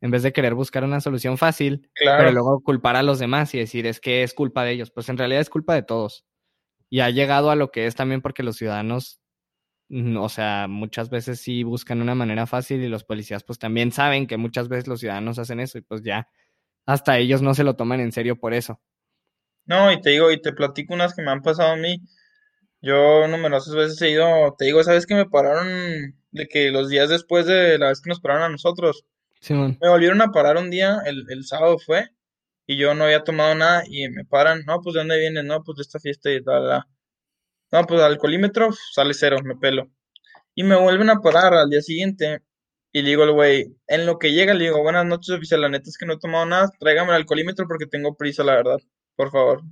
en vez de querer buscar una solución fácil, pero luego culpar a los demás y decir, es que es culpa de ellos, pues en realidad es culpa de todos. Y ha llegado a lo que es también porque los ciudadanos, o sea, muchas veces sí buscan una manera fácil y los policías pues también saben que muchas veces los ciudadanos hacen eso y pues ya hasta ellos no se lo toman en serio por eso. No, y te digo, y te platico unas que me han pasado a mí. Yo numerosas veces he ido, te digo, ¿sabes que me pararon de que los días después de la vez que nos pararon a nosotros? Me volvieron a parar un día, el, el sábado fue, y yo no había tomado nada, y me paran, no, pues ¿de dónde vienes? No, pues de esta fiesta y tal, la- No, pues alcoholímetro sale cero, me pelo. Y me vuelven a parar al día siguiente, y le digo al güey, en lo que llega, le digo, buenas noches, oficial, la neta es que no he tomado nada, tráigame el alcoholímetro porque tengo prisa, la verdad, por favor.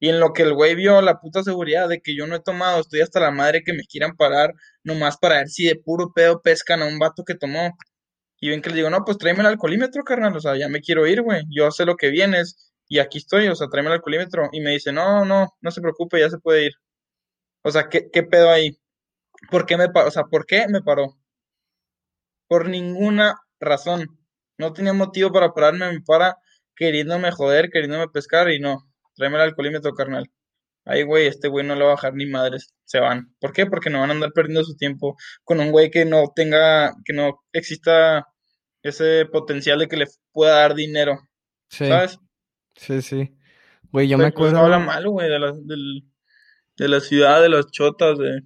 Y en lo que el güey vio la puta seguridad de que yo no he tomado, estoy hasta la madre que me quieran parar, nomás para ver si de puro pedo pescan a un vato que tomó. Y ven que le digo, no, pues tráeme el alcoholímetro, carnal, o sea, ya me quiero ir, güey, yo sé lo que vienes y aquí estoy, o sea, tráeme el alcoholímetro. Y me dice, no, no, no se preocupe, ya se puede ir. O sea, ¿qué, qué pedo ahí? ¿Por qué me paró? O sea, ¿por qué me paró? Por ninguna razón. No tenía motivo para pararme, me para queriéndome joder, queriéndome pescar y no. Tráeme el alcoholímetro, carnal. Ay, güey, este güey no le va a bajar ni madres. Se van. ¿Por qué? Porque no van a andar perdiendo su tiempo con un güey que no tenga, que no exista ese potencial de que le pueda dar dinero. Sí, ¿Sabes? sí, sí. Güey, yo me Güey, pues acuerdo. habla mal, güey, de la, del- de la ciudad, de las chotas, de...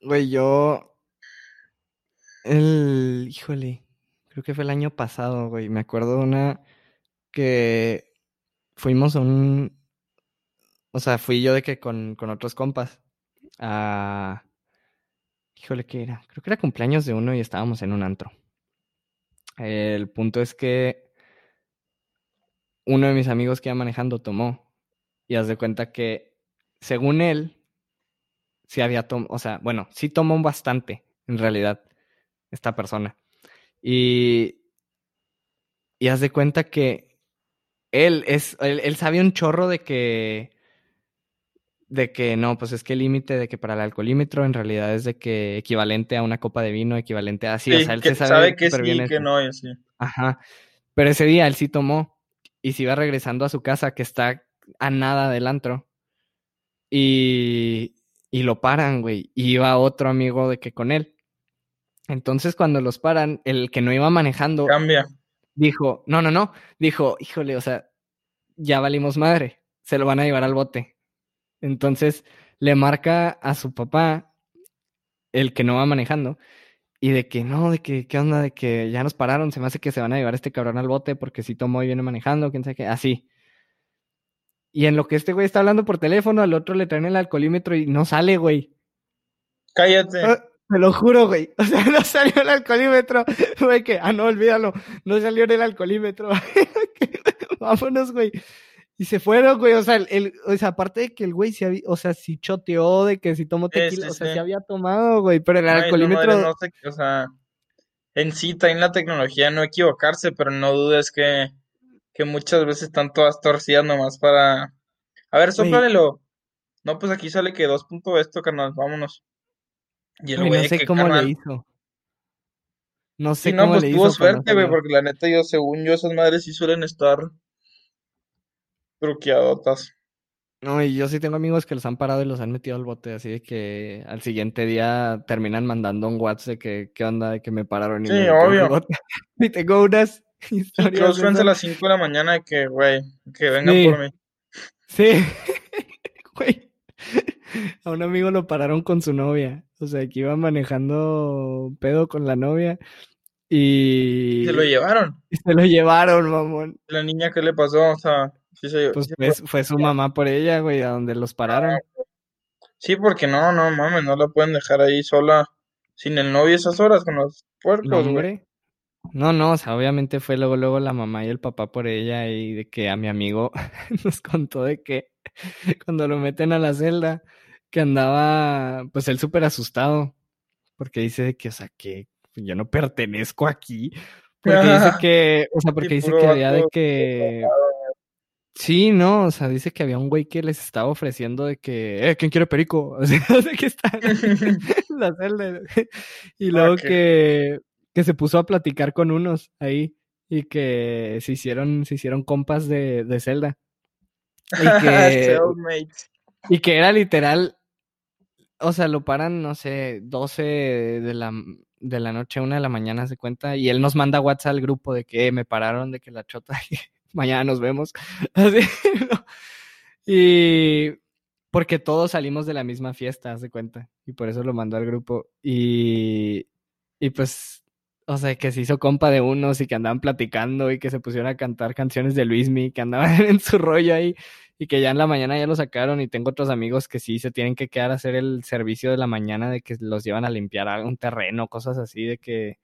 Güey, yo. El. Híjole. Creo que fue el año pasado, güey. Me acuerdo de una que fuimos a un. O sea, fui yo de que con, con otros compas. A. híjole, ¿qué era? Creo que era cumpleaños de uno y estábamos en un antro. El punto es que uno de mis amigos que iba manejando tomó y haz de cuenta que, según él, sí había tomado, o sea, bueno, sí tomó bastante, en realidad, esta persona. Y, y haz de cuenta que él es, él, él sabía un chorro de que de que no, pues es que el límite de que para el alcoholímetro en realidad es de que equivalente a una copa de vino, equivalente a así, Sí, o sea, él que se sabe, sabe que sí y que no, y así. Ajá. Pero ese día él sí tomó y se iba regresando a su casa que está a nada del antro. Y, y lo paran, güey. Y iba otro amigo de que con él. Entonces cuando los paran, el que no iba manejando Cambia. dijo, no, no, no, dijo, híjole, o sea, ya valimos madre, se lo van a llevar al bote. Entonces le marca a su papá, el que no va manejando, y de que no, de que, ¿qué onda? De que ya nos pararon, se me hace que se van a llevar a este cabrón al bote porque si tomó y viene manejando, quién sabe qué, así. Y en lo que este güey está hablando por teléfono, al otro le traen el alcoholímetro y no sale, güey. Cállate. Ah, Te lo juro, güey. O sea, no salió el alcoholímetro. Güey, que, ah, no, olvídalo. No salió en el alcoholímetro. Vámonos, güey. Y se fueron, güey. O sea, el, el- o sea, aparte de que el güey se había, o sea, si choteó, de que si tomó tequila, o sea, sí. se había tomado, güey. Pero el Ay, no, alcoholímetro, madre, no sé, o sea, en sí en la tecnología no equivocarse, pero no dudes que, que muchas veces están todas torcidas nomás para... A ver, sóplalelo. No, pues aquí sale que dos punto esto, carnal, vámonos. Y el güey, no sé que, cómo carnal, le hizo. No sé Sí, no, cómo pues le tuvo hizo. suerte, güey, porque la neta yo, según yo, esas madres sí suelen estar truqueadotas. No, y yo sí tengo amigos que los han parado y los han metido al bote, así de que al siguiente día terminan mandando un WhatsApp de que qué onda, de que me pararon y Sí, me al obvio. bote. Y tengo unas historias close friends a las 5 de la mañana que, güey, que vengan Sí. por mí. Sí, güey. A un amigo lo pararon con su novia. O sea, que iba manejando pedo con la novia y Se lo llevaron. y se lo llevaron, mamón. La niña, ¿qué le pasó? O sea, sí se... Pues sí fue, fue su mamá por ella, güey, a donde los pararon. Sí, porque no, no mames, no la pueden dejar ahí sola sin el novio esas horas con los puercos, güey. No, no, o sea, obviamente fue luego, luego la mamá y el papá por ella y de que a mi amigo nos contó de que cuando lo meten a la celda, que andaba, pues él súper asustado, porque dice de que, o sea, que yo no pertenezco aquí, porque dice que, o sea, porque dice que había de que, sí, no, o sea, dice que había un güey que les estaba ofreciendo de que, eh, ¿quién quiere perico? O sea, de que están en la celda. Y luego Ok. que, que se puso a platicar con unos ahí y que se hicieron, se hicieron compas de, de Zelda. Y que, y que era literal, o sea, lo paran, no sé, 12 de la, de la noche, una de la mañana se cuenta, y él nos manda WhatsApp al grupo de que "Eh, me pararon, de que la chota, y mañana nos vemos. Así, ¿no? Y porque todos salimos de la misma fiesta, haz de cuenta, y por eso lo mandó al grupo. Y, y pues, o sea, que se hizo compa de unos y que andaban platicando y que se pusieron a cantar canciones de Luismi, que andaban en su rollo ahí y que ya en la mañana ya lo sacaron y tengo otros amigos que sí se tienen que quedar a hacer el servicio de la mañana de que los llevan a limpiar algún terreno, cosas así de que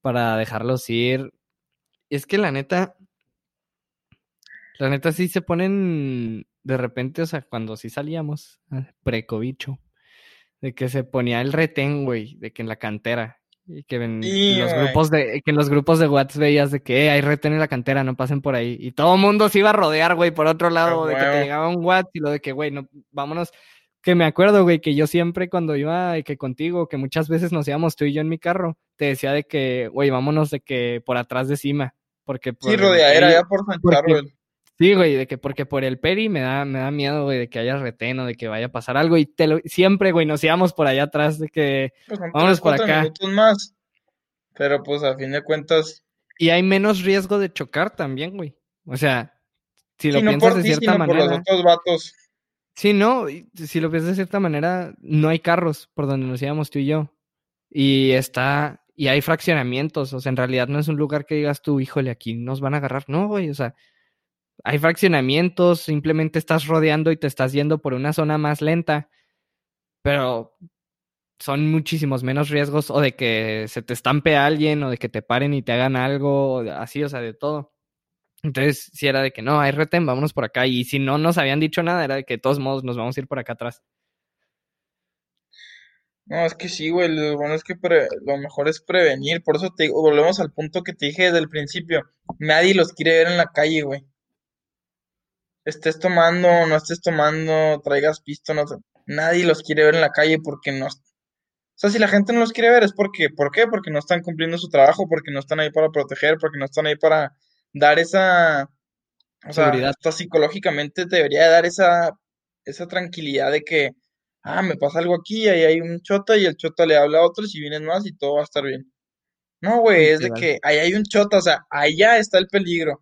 para dejarlos ir. Y es que la neta, la neta sí se ponen de repente, o sea, cuando sí salíamos, ah, precobicho, de que se ponía el retén, güey, de que en la cantera. Y que en Sí, los güey. grupos de, que en los grupos de WhatsApp veías de que "Eh, hay retén en la cantera, no pasen por ahí. Y todo el mundo se iba a rodear, güey, por otro lado, de que te llegaba un WhatsApp y lo de que, güey, no, vámonos. Que me acuerdo, güey, que yo siempre cuando iba que contigo, que muchas veces nos íbamos tú y yo en mi carro, te decía de que, güey, vámonos de que por atrás de cima. Porque Sí, por el rodeadera ya por San Charbel. Sí, güey, de que porque por el peri me da, me da miedo, güey, de que haya retén o de que vaya a pasar algo. Y te lo, siempre, güey, nos íbamos por allá atrás de que. Pues vámonos por acá. más. Pero pues a fin de cuentas, Y hay menos riesgo de chocar también, güey. O sea, si lo piensas por de ti, cierta sino por los manera. otros vatos. Sí, no, si lo piensas de cierta manera, no hay carros por donde nos íbamos tú y yo. Y está, y hay fraccionamientos, o sea, en realidad no es un lugar que digas tú, híjole, aquí nos van a agarrar. No, güey, o sea, hay fraccionamientos, simplemente estás rodeando y te estás yendo por una zona más lenta. Pero son muchísimos menos riesgos o de que se te estampe a alguien o de que te paren y te hagan algo, así, o sea, de todo. Entonces, si era de que no, hay retén, vámonos por acá. Y si no nos habían dicho nada, era de que de todos modos nos vamos a ir por acá atrás. No, es que sí, güey, lo bueno es que lo mejor es prevenir, por eso te volvemos al punto que te dije desde el principio, nadie los quiere ver en la calle, güey. Estés tomando, no estés tomando, traigas pisto, no, nadie los quiere ver en la calle porque no, o sea, si la gente no los quiere ver es porque, ¿por qué? Porque no están cumpliendo su trabajo, porque no están ahí para proteger, porque no están ahí para dar esa, o sea, hasta psicológicamente te debería dar esa, esa tranquilidad de que, ah, me pasa algo aquí, ahí hay un chota y el chota le habla a otros y vienen más y todo va a estar bien. No, güey, es de que ahí hay un chota, o sea, allá está el peligro.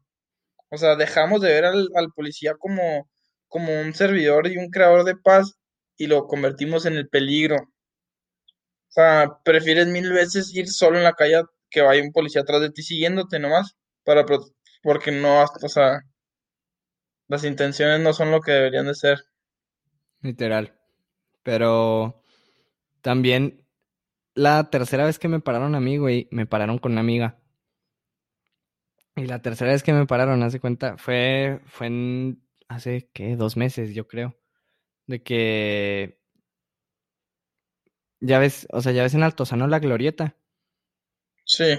O sea, dejamos de ver al, al policía como, como un servidor y un creador de paz y lo convertimos en el peligro. O sea, prefieres mil veces ir solo en la calle que vaya un policía atrás de ti siguiéndote nomás para porque no, o sea, las intenciones no son lo que deberían de ser. Literal. Pero también la tercera vez que me pararon a mí, güey, me pararon con una amiga. Y la tercera vez que me pararon, hace cuenta, fue, fue en hace, ¿qué? Dos meses, yo creo. De que, ya ves, o sea, ya ves en Altozano la glorieta. Sí.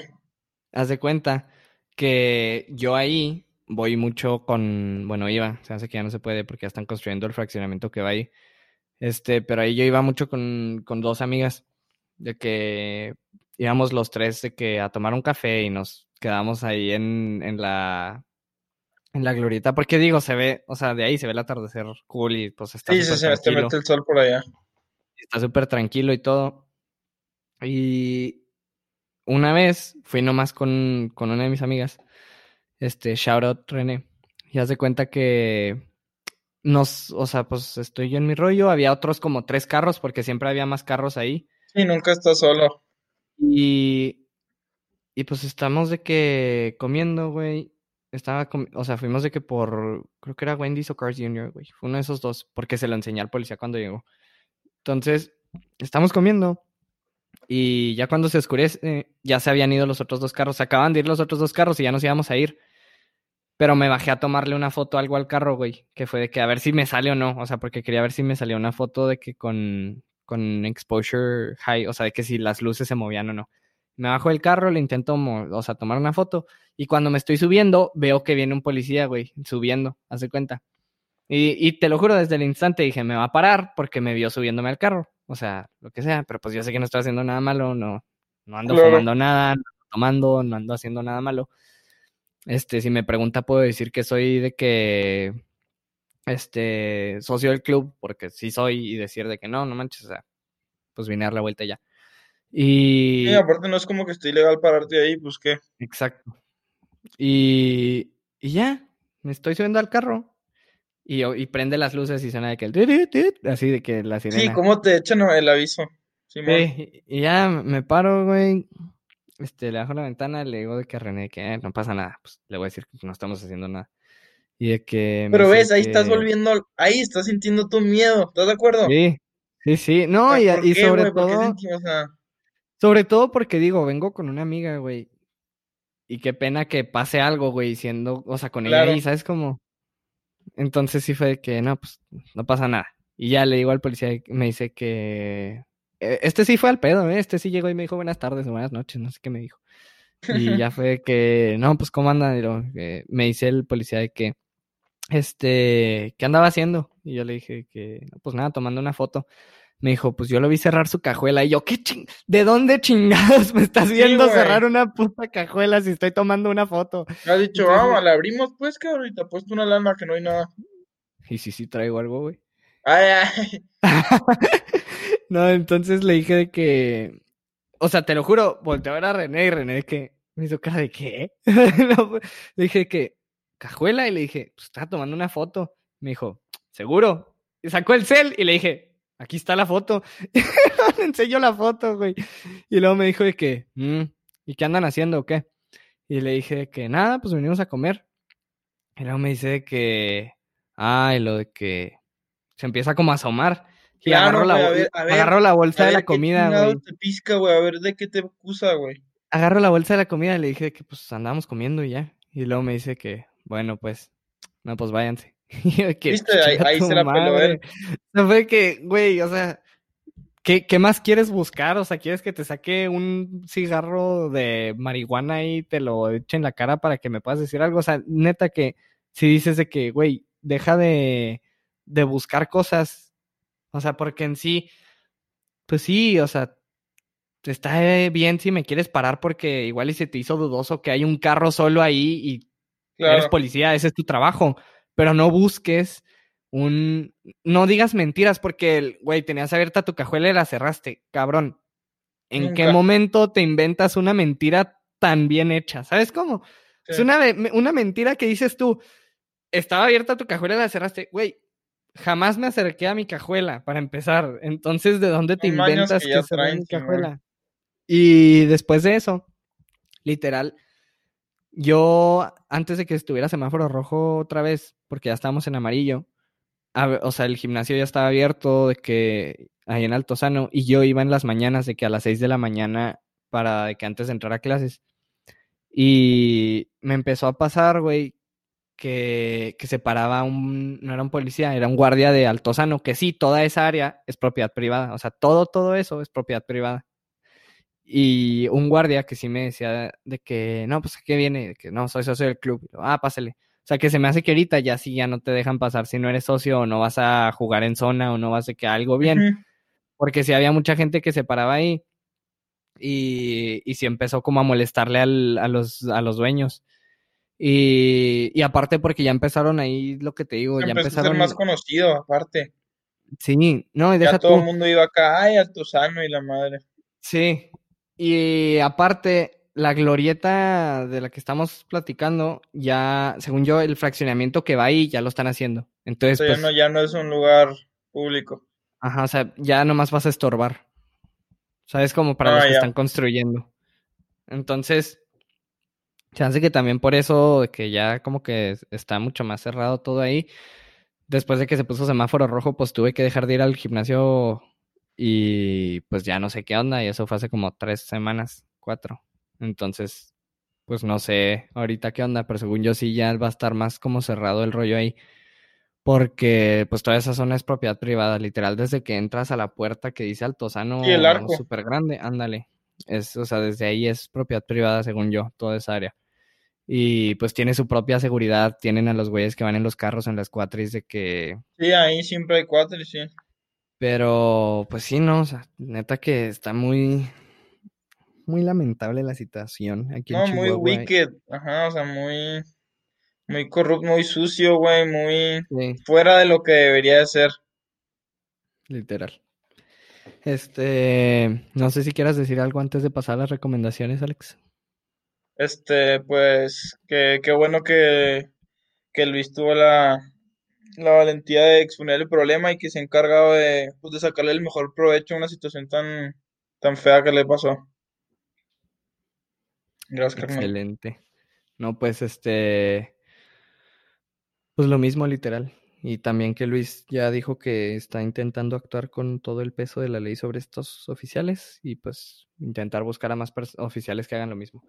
Haz de cuenta que yo ahí voy mucho con, bueno, iba, se hace que ya no se puede porque ya están construyendo el fraccionamiento que va ahí. Este, pero ahí yo iba mucho con, con dos amigas, de que íbamos los tres de que a tomar un café y nos quedamos ahí en, en la en la glorieta, porque digo, se ve, o sea, de ahí se ve el atardecer cool y pues está Sí, sí, se mete el sol por allá. Está súper tranquilo y todo. Y una vez fui nomás con, con una de mis amigas, este, shout out René, y haz de cuenta que nos, o sea, pues estoy yo en mi rollo, había otros como tres carros, porque siempre había más carros ahí. Sí, nunca está solo. Y, y pues estamos de que comiendo, güey. Estaba, o sea, fuimos de que por, creo que era Wendy's o Cars Jr., güey. Fue uno de esos dos, porque se lo enseñé al policía cuando llegó. Entonces, estamos comiendo y ya cuando se oscurece, ya se habían ido los otros dos carros. Se acaban de ir los otros dos carros y ya nos íbamos a ir. Pero me bajé a tomarle una foto algo al carro, güey. Que fue de que a ver si me sale o no. O sea, porque quería ver si me salía una foto de que con, con exposure high. O sea, de que si las luces se movían o no. Me bajo del carro, le intento, o sea, tomar una foto. Y cuando me estoy subiendo, veo que viene un policía, güey, subiendo. Hace cuenta. Y, y te lo juro, desde el instante dije, me va a parar porque me vio subiéndome al carro o sea, lo que sea, pero pues yo sé que no estoy haciendo nada malo, no, no ando fumando nada, no ando tomando, no ando haciendo nada malo. Este, si me pregunta, puedo decir que soy de que, este, socio del club, porque sí soy, y decir de que no, no manches, o sea, pues vine a dar la vuelta ya. Y... Sí, aparte no es como que esté ilegal pararte ahí, pues qué. Exacto. Y, y ya, me estoy subiendo al carro y, y prende las luces y suena de que el... Así de que la sirena. Sí, ¿cómo te echan el aviso? Sí, y ya me paro, güey. Este, le bajo la ventana, le digo de que René, que eh, no pasa nada. Pues le voy a decir que no estamos haciendo nada. Y de que... Pero ves, ahí estás volviendo, ahí estás sintiendo tu miedo, ¿estás de acuerdo? Sí, sí, sí. No, y, y sobre todo... Sobre todo porque digo, vengo con una amiga, güey. Y qué pena que pase algo, güey, siendo, o sea, con ella ahí, ¿sabes cómo? Entonces sí fue que, no, pues no pasa nada. Y ya le digo al policía, me dice que... E, este sí fue al pedo, ¿eh? Este sí llegó y me dijo buenas tardes o buenas noches, no sé qué me dijo. Y ya fue que, no, pues cómo anda. me dice el policía de que, este, ¿qué andaba haciendo? Y yo le dije que, pues nada, tomando una foto me dijo, pues yo lo vi cerrar su cajuela. Y yo, ¿qué ching? ¿De dónde chingados me estás viendo cerrar una puta cajuela si estoy tomando una foto? Me ha dicho, vamos, la abrimos pues, que ahorita puesto una alarma que no hay nada. Y si sí traigo algo, güey. Ay, ay. no, entonces le dije de que, o sea, te lo juro, volteé a ver a René y René de que me hizo cara de qué. le dije que, cajuela, y le dije, pues estaba tomando una foto. Me dijo, ¿seguro? Y sacó el cel y le dije, aquí está la foto. me enseñó la foto, güey. Y luego me dijo de que, mm, ¿y qué andan haciendo o qué? Y le dije que nada, pues venimos a comer. Y luego me dice de que, ay, lo de que se empieza como a asomar. Y agarro, la, güey, a bol- ver, ver, agarro la bolsa A de ver, la ¿qué comida, güey. te pisca, güey? A ver, ¿de qué te acusa, güey? Agarro la bolsa de la comida y le dije que pues andábamos comiendo y ya. Y luego me dice que, bueno, pues, no, pues váyanse. Que, ¿Viste? Ahí- "Chinga ahí se la peló madre". él. O sea, fue que, güey, o sea, ¿qué, ¿qué más quieres buscar? O sea, ¿quieres que te saque un cigarro de marihuana y te lo eche en la cara para que me puedas decir algo? O sea, neta que si dices de que, güey, deja de, de buscar cosas. O sea, porque en sí, pues sí, o sea, está eh, bien si me quieres parar porque igual y se te hizo dudoso que hay un carro solo ahí y eres policía, ese es tu trabajo. Pero no busques un. No digas mentiras porque, el- güey, tenías abierta tu cajuela y la cerraste. Cabrón. ¿En qué Nunca. momento te inventas una mentira tan bien hecha? ¿Sabes cómo? Es una, una mentira que dices tú. Estaba abierta tu cajuela y la cerraste. Güey, jamás me acerqué a mi cajuela para empezar. Entonces, ¿de dónde te Son inventas que que, traen, mi cajuela? Y después de eso, literal, yo, antes de que estuviera semáforo rojo otra vez, porque ya estábamos en amarillo, o sea, el gimnasio ya estaba abierto, de que ahí en Altozano, y yo iba en las mañanas, de que a las 6 de la mañana, para de que antes de entrar a clases. Y me empezó a pasar, güey, que, que se paraba un, no era un policía, era un guardia de Altozano, que sí, toda esa área es propiedad privada, o sea, todo, todo eso es propiedad privada. Y un guardia que sí me decía de que, no, pues, ¿a qué viene? De que no, soy socio del club. Yo, ah, pásale. O sea, que se me hace que ahorita ya sí, ya no te dejan pasar si no eres socio o no vas a jugar en zona o no vas a que algo bien. Porque sí había mucha gente que se paraba ahí y, y sí empezó como a molestarle al- a, los, a los dueños. Y, y aparte porque ya empezaron ahí, lo que te digo, ya Empezó a ser empezaron... más conocido, aparte. Sí, no, y Ya deja todo tú. el mundo iba acá, ay, Altozano y la madre. Sí, y aparte, la glorieta de la que estamos platicando, ya, según yo, el fraccionamiento que va ahí ya lo están haciendo. O Entonces, sea, ya pues, no, ya no es un lugar público. ajá, o sea, ya nomás vas a estorbar. ¿Sabes? Como para Ah, los que ya. están construyendo. Entonces, se hace que también por eso, que ya como que está mucho más cerrado todo ahí. Después de que se puso semáforo rojo, pues tuve que dejar de ir al gimnasio y pues ya no sé qué onda. Y eso fue hace como tres semanas, cuatro. Entonces, pues no sé ahorita qué onda, pero según yo sí ya va a estar más como cerrado el rollo ahí. Porque pues toda esa zona es propiedad privada, literal, desde que entras a la puerta que dice Altozano, Sí, el arco. súper grande, ándale. Es, o sea, desde ahí es propiedad privada, según yo, toda esa área. Y pues tiene su propia seguridad, tienen a los güeyes que van en los carros en las cuatris de que... Sí, ahí siempre hay cuatro, y sí. Pero pues sí, no, o sea, neta que está muy, muy lamentable la situación aquí en No, muy Chihuahua. wicked, ajá, o sea, muy, muy corrupto, muy sucio, güey, muy Sí, fuera de lo que debería de ser. literal. Este, no sé si quieras decir algo antes de pasar a las recomendaciones, Alex. Este, pues, que, qué bueno que, que Luis tuvo la, la valentía de exponer el problema y que se ha encargado de, pues, sacarle el mejor provecho a una situación tan, tan fea que le pasó. Gracias, carnal. Excelente. No, pues este, pues lo mismo literal. Y también que Luis ya dijo que está intentando actuar con todo el peso de la ley sobre estos oficiales y pues intentar buscar a más oficiales que hagan lo mismo.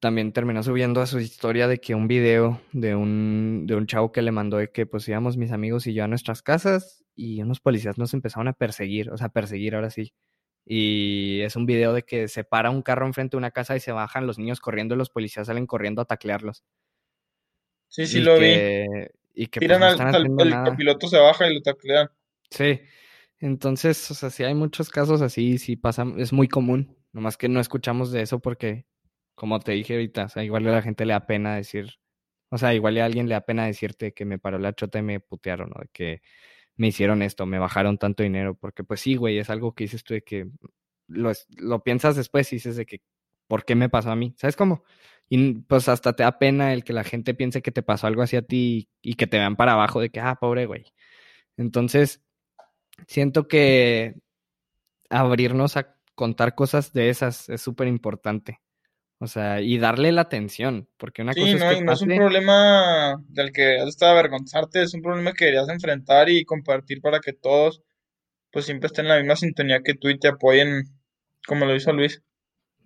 También terminó subiendo a su historia de que un video de un, de un chavo que le mandó de que pues íbamos mis amigos y yo a nuestras casas y unos policías nos empezaron a perseguir, o sea, perseguir ahora sí. Y es un video de que se para un carro enfrente de una casa y se bajan los niños corriendo y los policías salen corriendo a taclearlos. Sí, sí y lo vi. y que pues Tiran no al, al- haciendo el nada. copiloto se baja y lo taclean. Sí. Entonces, o sea, sí hay muchos casos así, sí pasa, es muy común. Nomás que no escuchamos de eso porque, como te dije ahorita, o sea, igual a la gente le da pena decir, o sea, igual a alguien le da pena decirte que me paró la chota y me putearon, o de que me hicieron esto, me bajaron tanto dinero, porque pues sí, güey, es algo que dices tú de que lo, lo piensas después y dices de que, ¿por qué me pasó a mí? ¿Sabes cómo? Y pues hasta te da pena el que la gente piense que te pasó algo así a ti y, y que te vean para abajo de que, ah, pobre güey. Entonces, siento que abrirnos a contar cosas de esas es súper importante. O sea, y darle la atención, porque una Sí, cosa es no, que y no es un pase- problema del que has de avergonzarte, es un problema que deberías enfrentar y compartir para que todos pues siempre estén en la misma sintonía que tú y te apoyen como lo hizo Luis.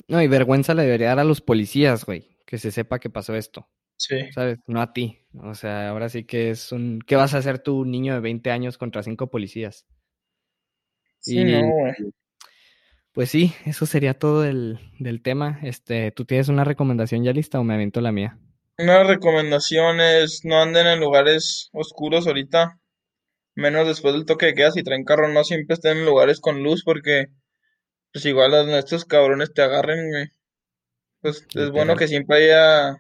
No, y vergüenza le debería dar a los policías, güey, que se sepa que pasó esto. Sí. ¿Sabes? No a ti. O sea, ahora sí que es un... ¿Qué vas a hacer tú, niño de 20 años, contra cinco policías? Sí, Y- no, güey. Pues sí, eso sería todo del, del tema. Este, ¿tú tienes una recomendación ya lista o me avento la mía? Una recomendación es no anden en lugares oscuros ahorita, menos después del toque de queda. Si traen carro, no siempre estén en lugares con luz porque, pues igual a estos cabrones te agarren, güey. Pues es bueno que siempre haya,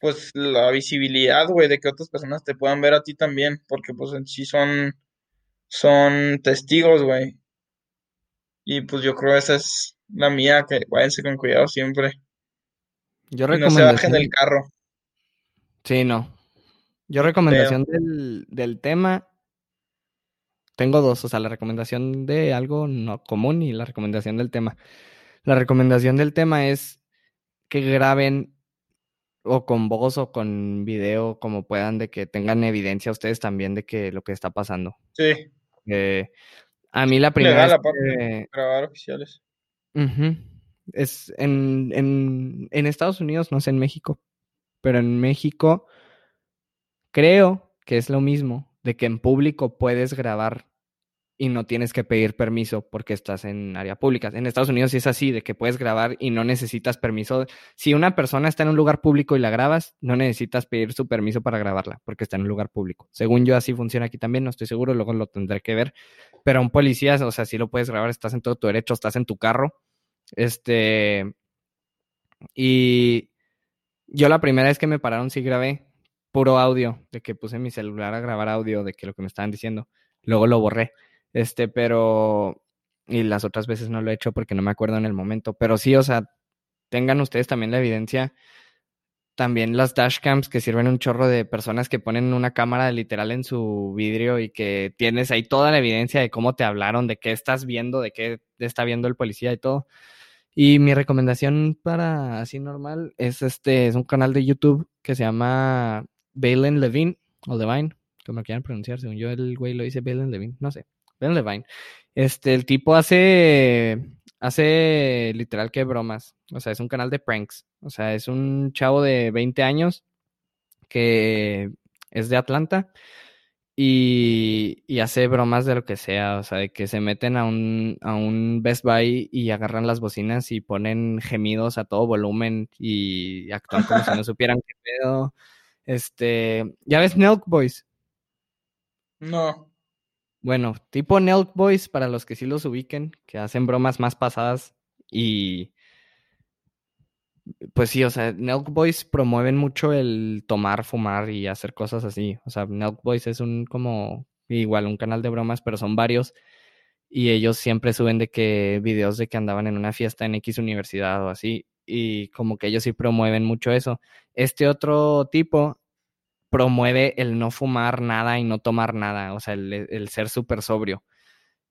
pues, la visibilidad, güey, de que otras personas te puedan ver a ti también, porque pues en sí son, son testigos, güey. Y pues yo creo esa es la mía, que váyanse con cuidado siempre. Yo Y no se bajen del carro. Sí, no. Yo recomendación del, del tema. Tengo dos, o sea, la recomendación de algo no común y la recomendación del tema. La recomendación del tema es que graben o con voz o con video, como puedan, de que tengan evidencia ustedes también de que lo que está pasando. Sí, Eh, a mí la primera legal vez aparte, que- grabar oficiales. Es en, en, en Estados Unidos, no sé en México, pero en México creo que es lo mismo, de que en público puedes grabar y no tienes que pedir permiso porque estás en área pública. En Estados Unidos sí es así, de que puedes grabar y no necesitas permiso. Si una persona está en un lugar público y la grabas, no necesitas pedir su permiso para grabarla porque está en un lugar público. Según yo, así funciona aquí también, no estoy seguro, luego lo tendré que ver. Pero un policía, o sea, sí lo puedes grabar, estás en todo tu derecho, estás en tu carro. Este. Y yo la primera vez que me pararon sí grabé puro audio, de que puse mi celular a grabar audio de que lo que me estaban diciendo. Luego lo borré. Este, pero. Y las otras veces no lo he hecho porque no me acuerdo en el momento. Pero sí, o sea, tengan ustedes también la evidencia. También las dashcams que sirven un chorro de personas que ponen una cámara literal en su vidrio y que tienes ahí toda la evidencia de cómo te hablaron, de qué estás viendo, de qué está viendo el policía y todo. Y mi recomendación para así normal es este, es un canal de YouTube que se llama Balen Levine o Levine, como lo quieran pronunciar, según yo el güey lo dice Balen Levine, no sé, Balen Levine. Este, el tipo hace, hace literal que bromas, o sea, es un canal de pranks, o sea, es un chavo de 20 años que es de Atlanta y, y hace bromas de lo que sea, o sea, de que se meten a un, a un Best Buy y agarran las bocinas y ponen gemidos a todo volumen y actúan como si no supieran qué pedo. Este, ¿ya ves Nelk Boys? No, Bueno, tipo Nelk Boys, para los que sí los ubiquen, que hacen bromas más pasadas y pues sí, o sea, Nelk Boys promueven mucho el tomar, fumar y hacer cosas así. O sea, Nelk Boys es un como igual un canal de bromas, pero son varios y ellos siempre suben de que videos de que andaban en una fiesta en X universidad o así y como que ellos sí promueven mucho eso. Este otro tipo promueve el no fumar nada y no tomar nada, o sea, el, el ser súper sobrio.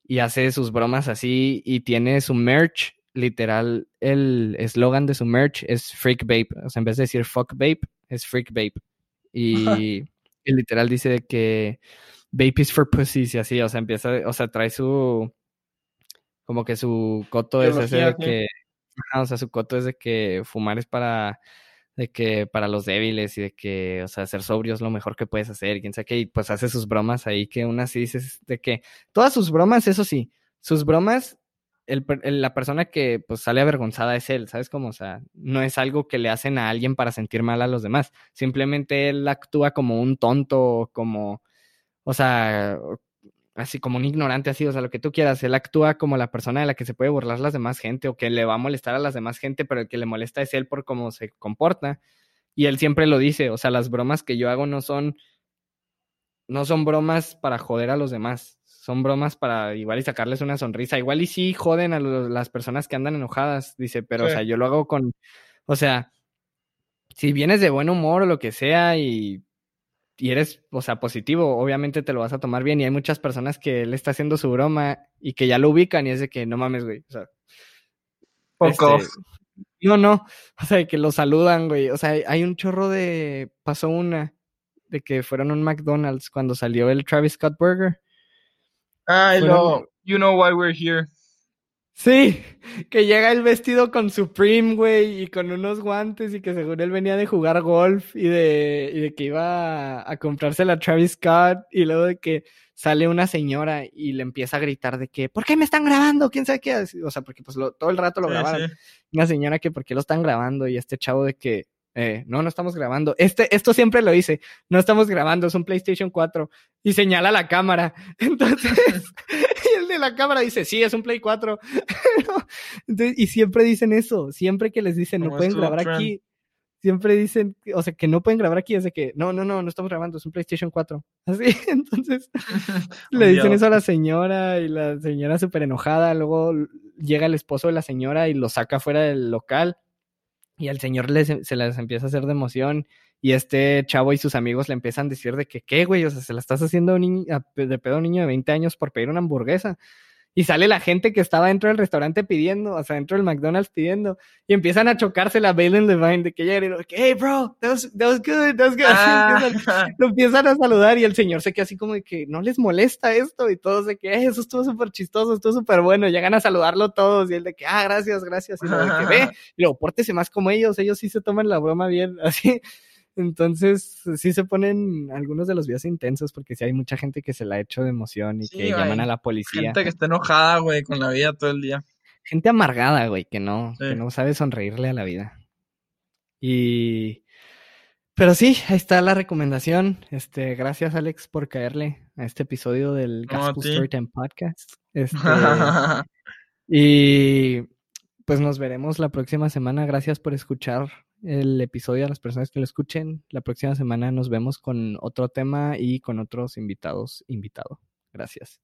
Y hace sus bromas así y tiene su merch, literal, el eslogan de su merch es Freak Vape. O sea, en vez de decir fuck vape, es Freak Vape. Y, y literal dice de que vape is for pussies y así, o sea, empieza, o sea, trae su, como que su coto es ese de que, o sea, su coto es de que fumar es para de que para los débiles y de que, o sea, ser sobrio es lo mejor que puedes hacer, quién sabe qué, y pues hace sus bromas ahí que una sí dices de que todas sus bromas, eso sí, sus bromas, el- la persona que pues sale avergonzada es él, ¿sabes cómo? O sea, no es algo que le hacen a alguien para sentir mal a los demás, simplemente él actúa como un tonto, como, o sea, así como un ignorante así, o sea, lo que tú quieras, él actúa como la persona de la que se puede burlar las demás gente o que le va a molestar a las demás gente, pero el que le molesta es él por cómo se comporta. Y él siempre lo dice, o sea, las bromas que yo hago no son no son bromas para joder a los demás, son bromas para igual y sacarles una sonrisa, igual y sí joden a las personas que andan enojadas, dice, pero o Sí. sea, yo lo hago con, o sea, si vienes de buen humor o lo que sea y y eres, o sea, positivo, obviamente te lo vas a tomar bien. Y hay muchas personas que él está haciendo su broma y que ya lo ubican y es de que no mames, güey. O sea, fuck este, no, no. O sea, que lo saludan, güey. O sea, hay- un chorro de. Pasó una de que fueron a un McDonald's cuando salió el Travis Scott Burger. Ah, Fueron, lo, You know why we're here. Sí, que llega el vestido con Supreme, güey, y con unos guantes y que según él venía de jugar golf y de, y de que iba a, a comprarse la Travis Scott y luego de que sale una señora y le empieza a gritar de que, ¿por qué me están grabando? ¿Quién sabe qué? O sea, porque pues lo, todo el rato lo Sí, grabaron. sí. Una señora que, ¿por qué lo están grabando? Y este chavo de que, eh, no, no estamos grabando. Este, esto siempre lo dice, no estamos grabando, es un PlayStation 4. Y señala la cámara. Entonces, y el de la cámara dice, sí, es un Play 4. Entonces, y siempre dicen eso, siempre que les dicen, no pueden grabar aquí. Siempre dicen, o sea, que no pueden grabar aquí, es de que, no, no, no, no estamos grabando, es un PlayStation 4. Así, entonces, le dicen eso a la señora y la señora súper enojada. Luego llega el esposo de la señora y lo saca fuera del local. Y al señor les- se les empieza a hacer de emoción. Y este chavo y sus amigos le empiezan a decir de que, ¿qué, güey? O sea, se la estás haciendo un niño- de pedo a un niño de 20 años por pedir una hamburguesa. Y sale la gente que estaba dentro del restaurante pidiendo, o sea, dentro del McDonald's pidiendo. Y empiezan a chocarse la Bailen Levine de que ella y que, hey, bro, that was, that was good, that was good. Ah, Lo empiezan a saludar y el señor se queda así como de que no les molesta esto y todos de que "Eh, eso estuvo súper chistoso, estuvo súper bueno. Llegan a saludarlo todos y él de que, ah, gracias, gracias. Y luego de que ve, y luego pórtese más como ellos, ellos sí se toman la broma bien, así. Entonces, sí se ponen algunos de los videos intensos porque sí hay mucha gente que se la ha hecho de emoción y Sí, que llaman a la policía. Gente que está enojada, güey, con la vida todo el día. Gente amargada, güey, que no, Sí. que no sabe sonreírle a la vida. Y. Pero sí, ahí está la recomendación. Este, gracias, Alex, por caerle a este episodio del Gospel ti. Storytime Podcast. Este, y pues nos veremos la próxima semana. Gracias por escuchar el episodio a las personas que lo escuchen. La próxima semana nos vemos con otro tema y con otros invitados invitado. Gracias.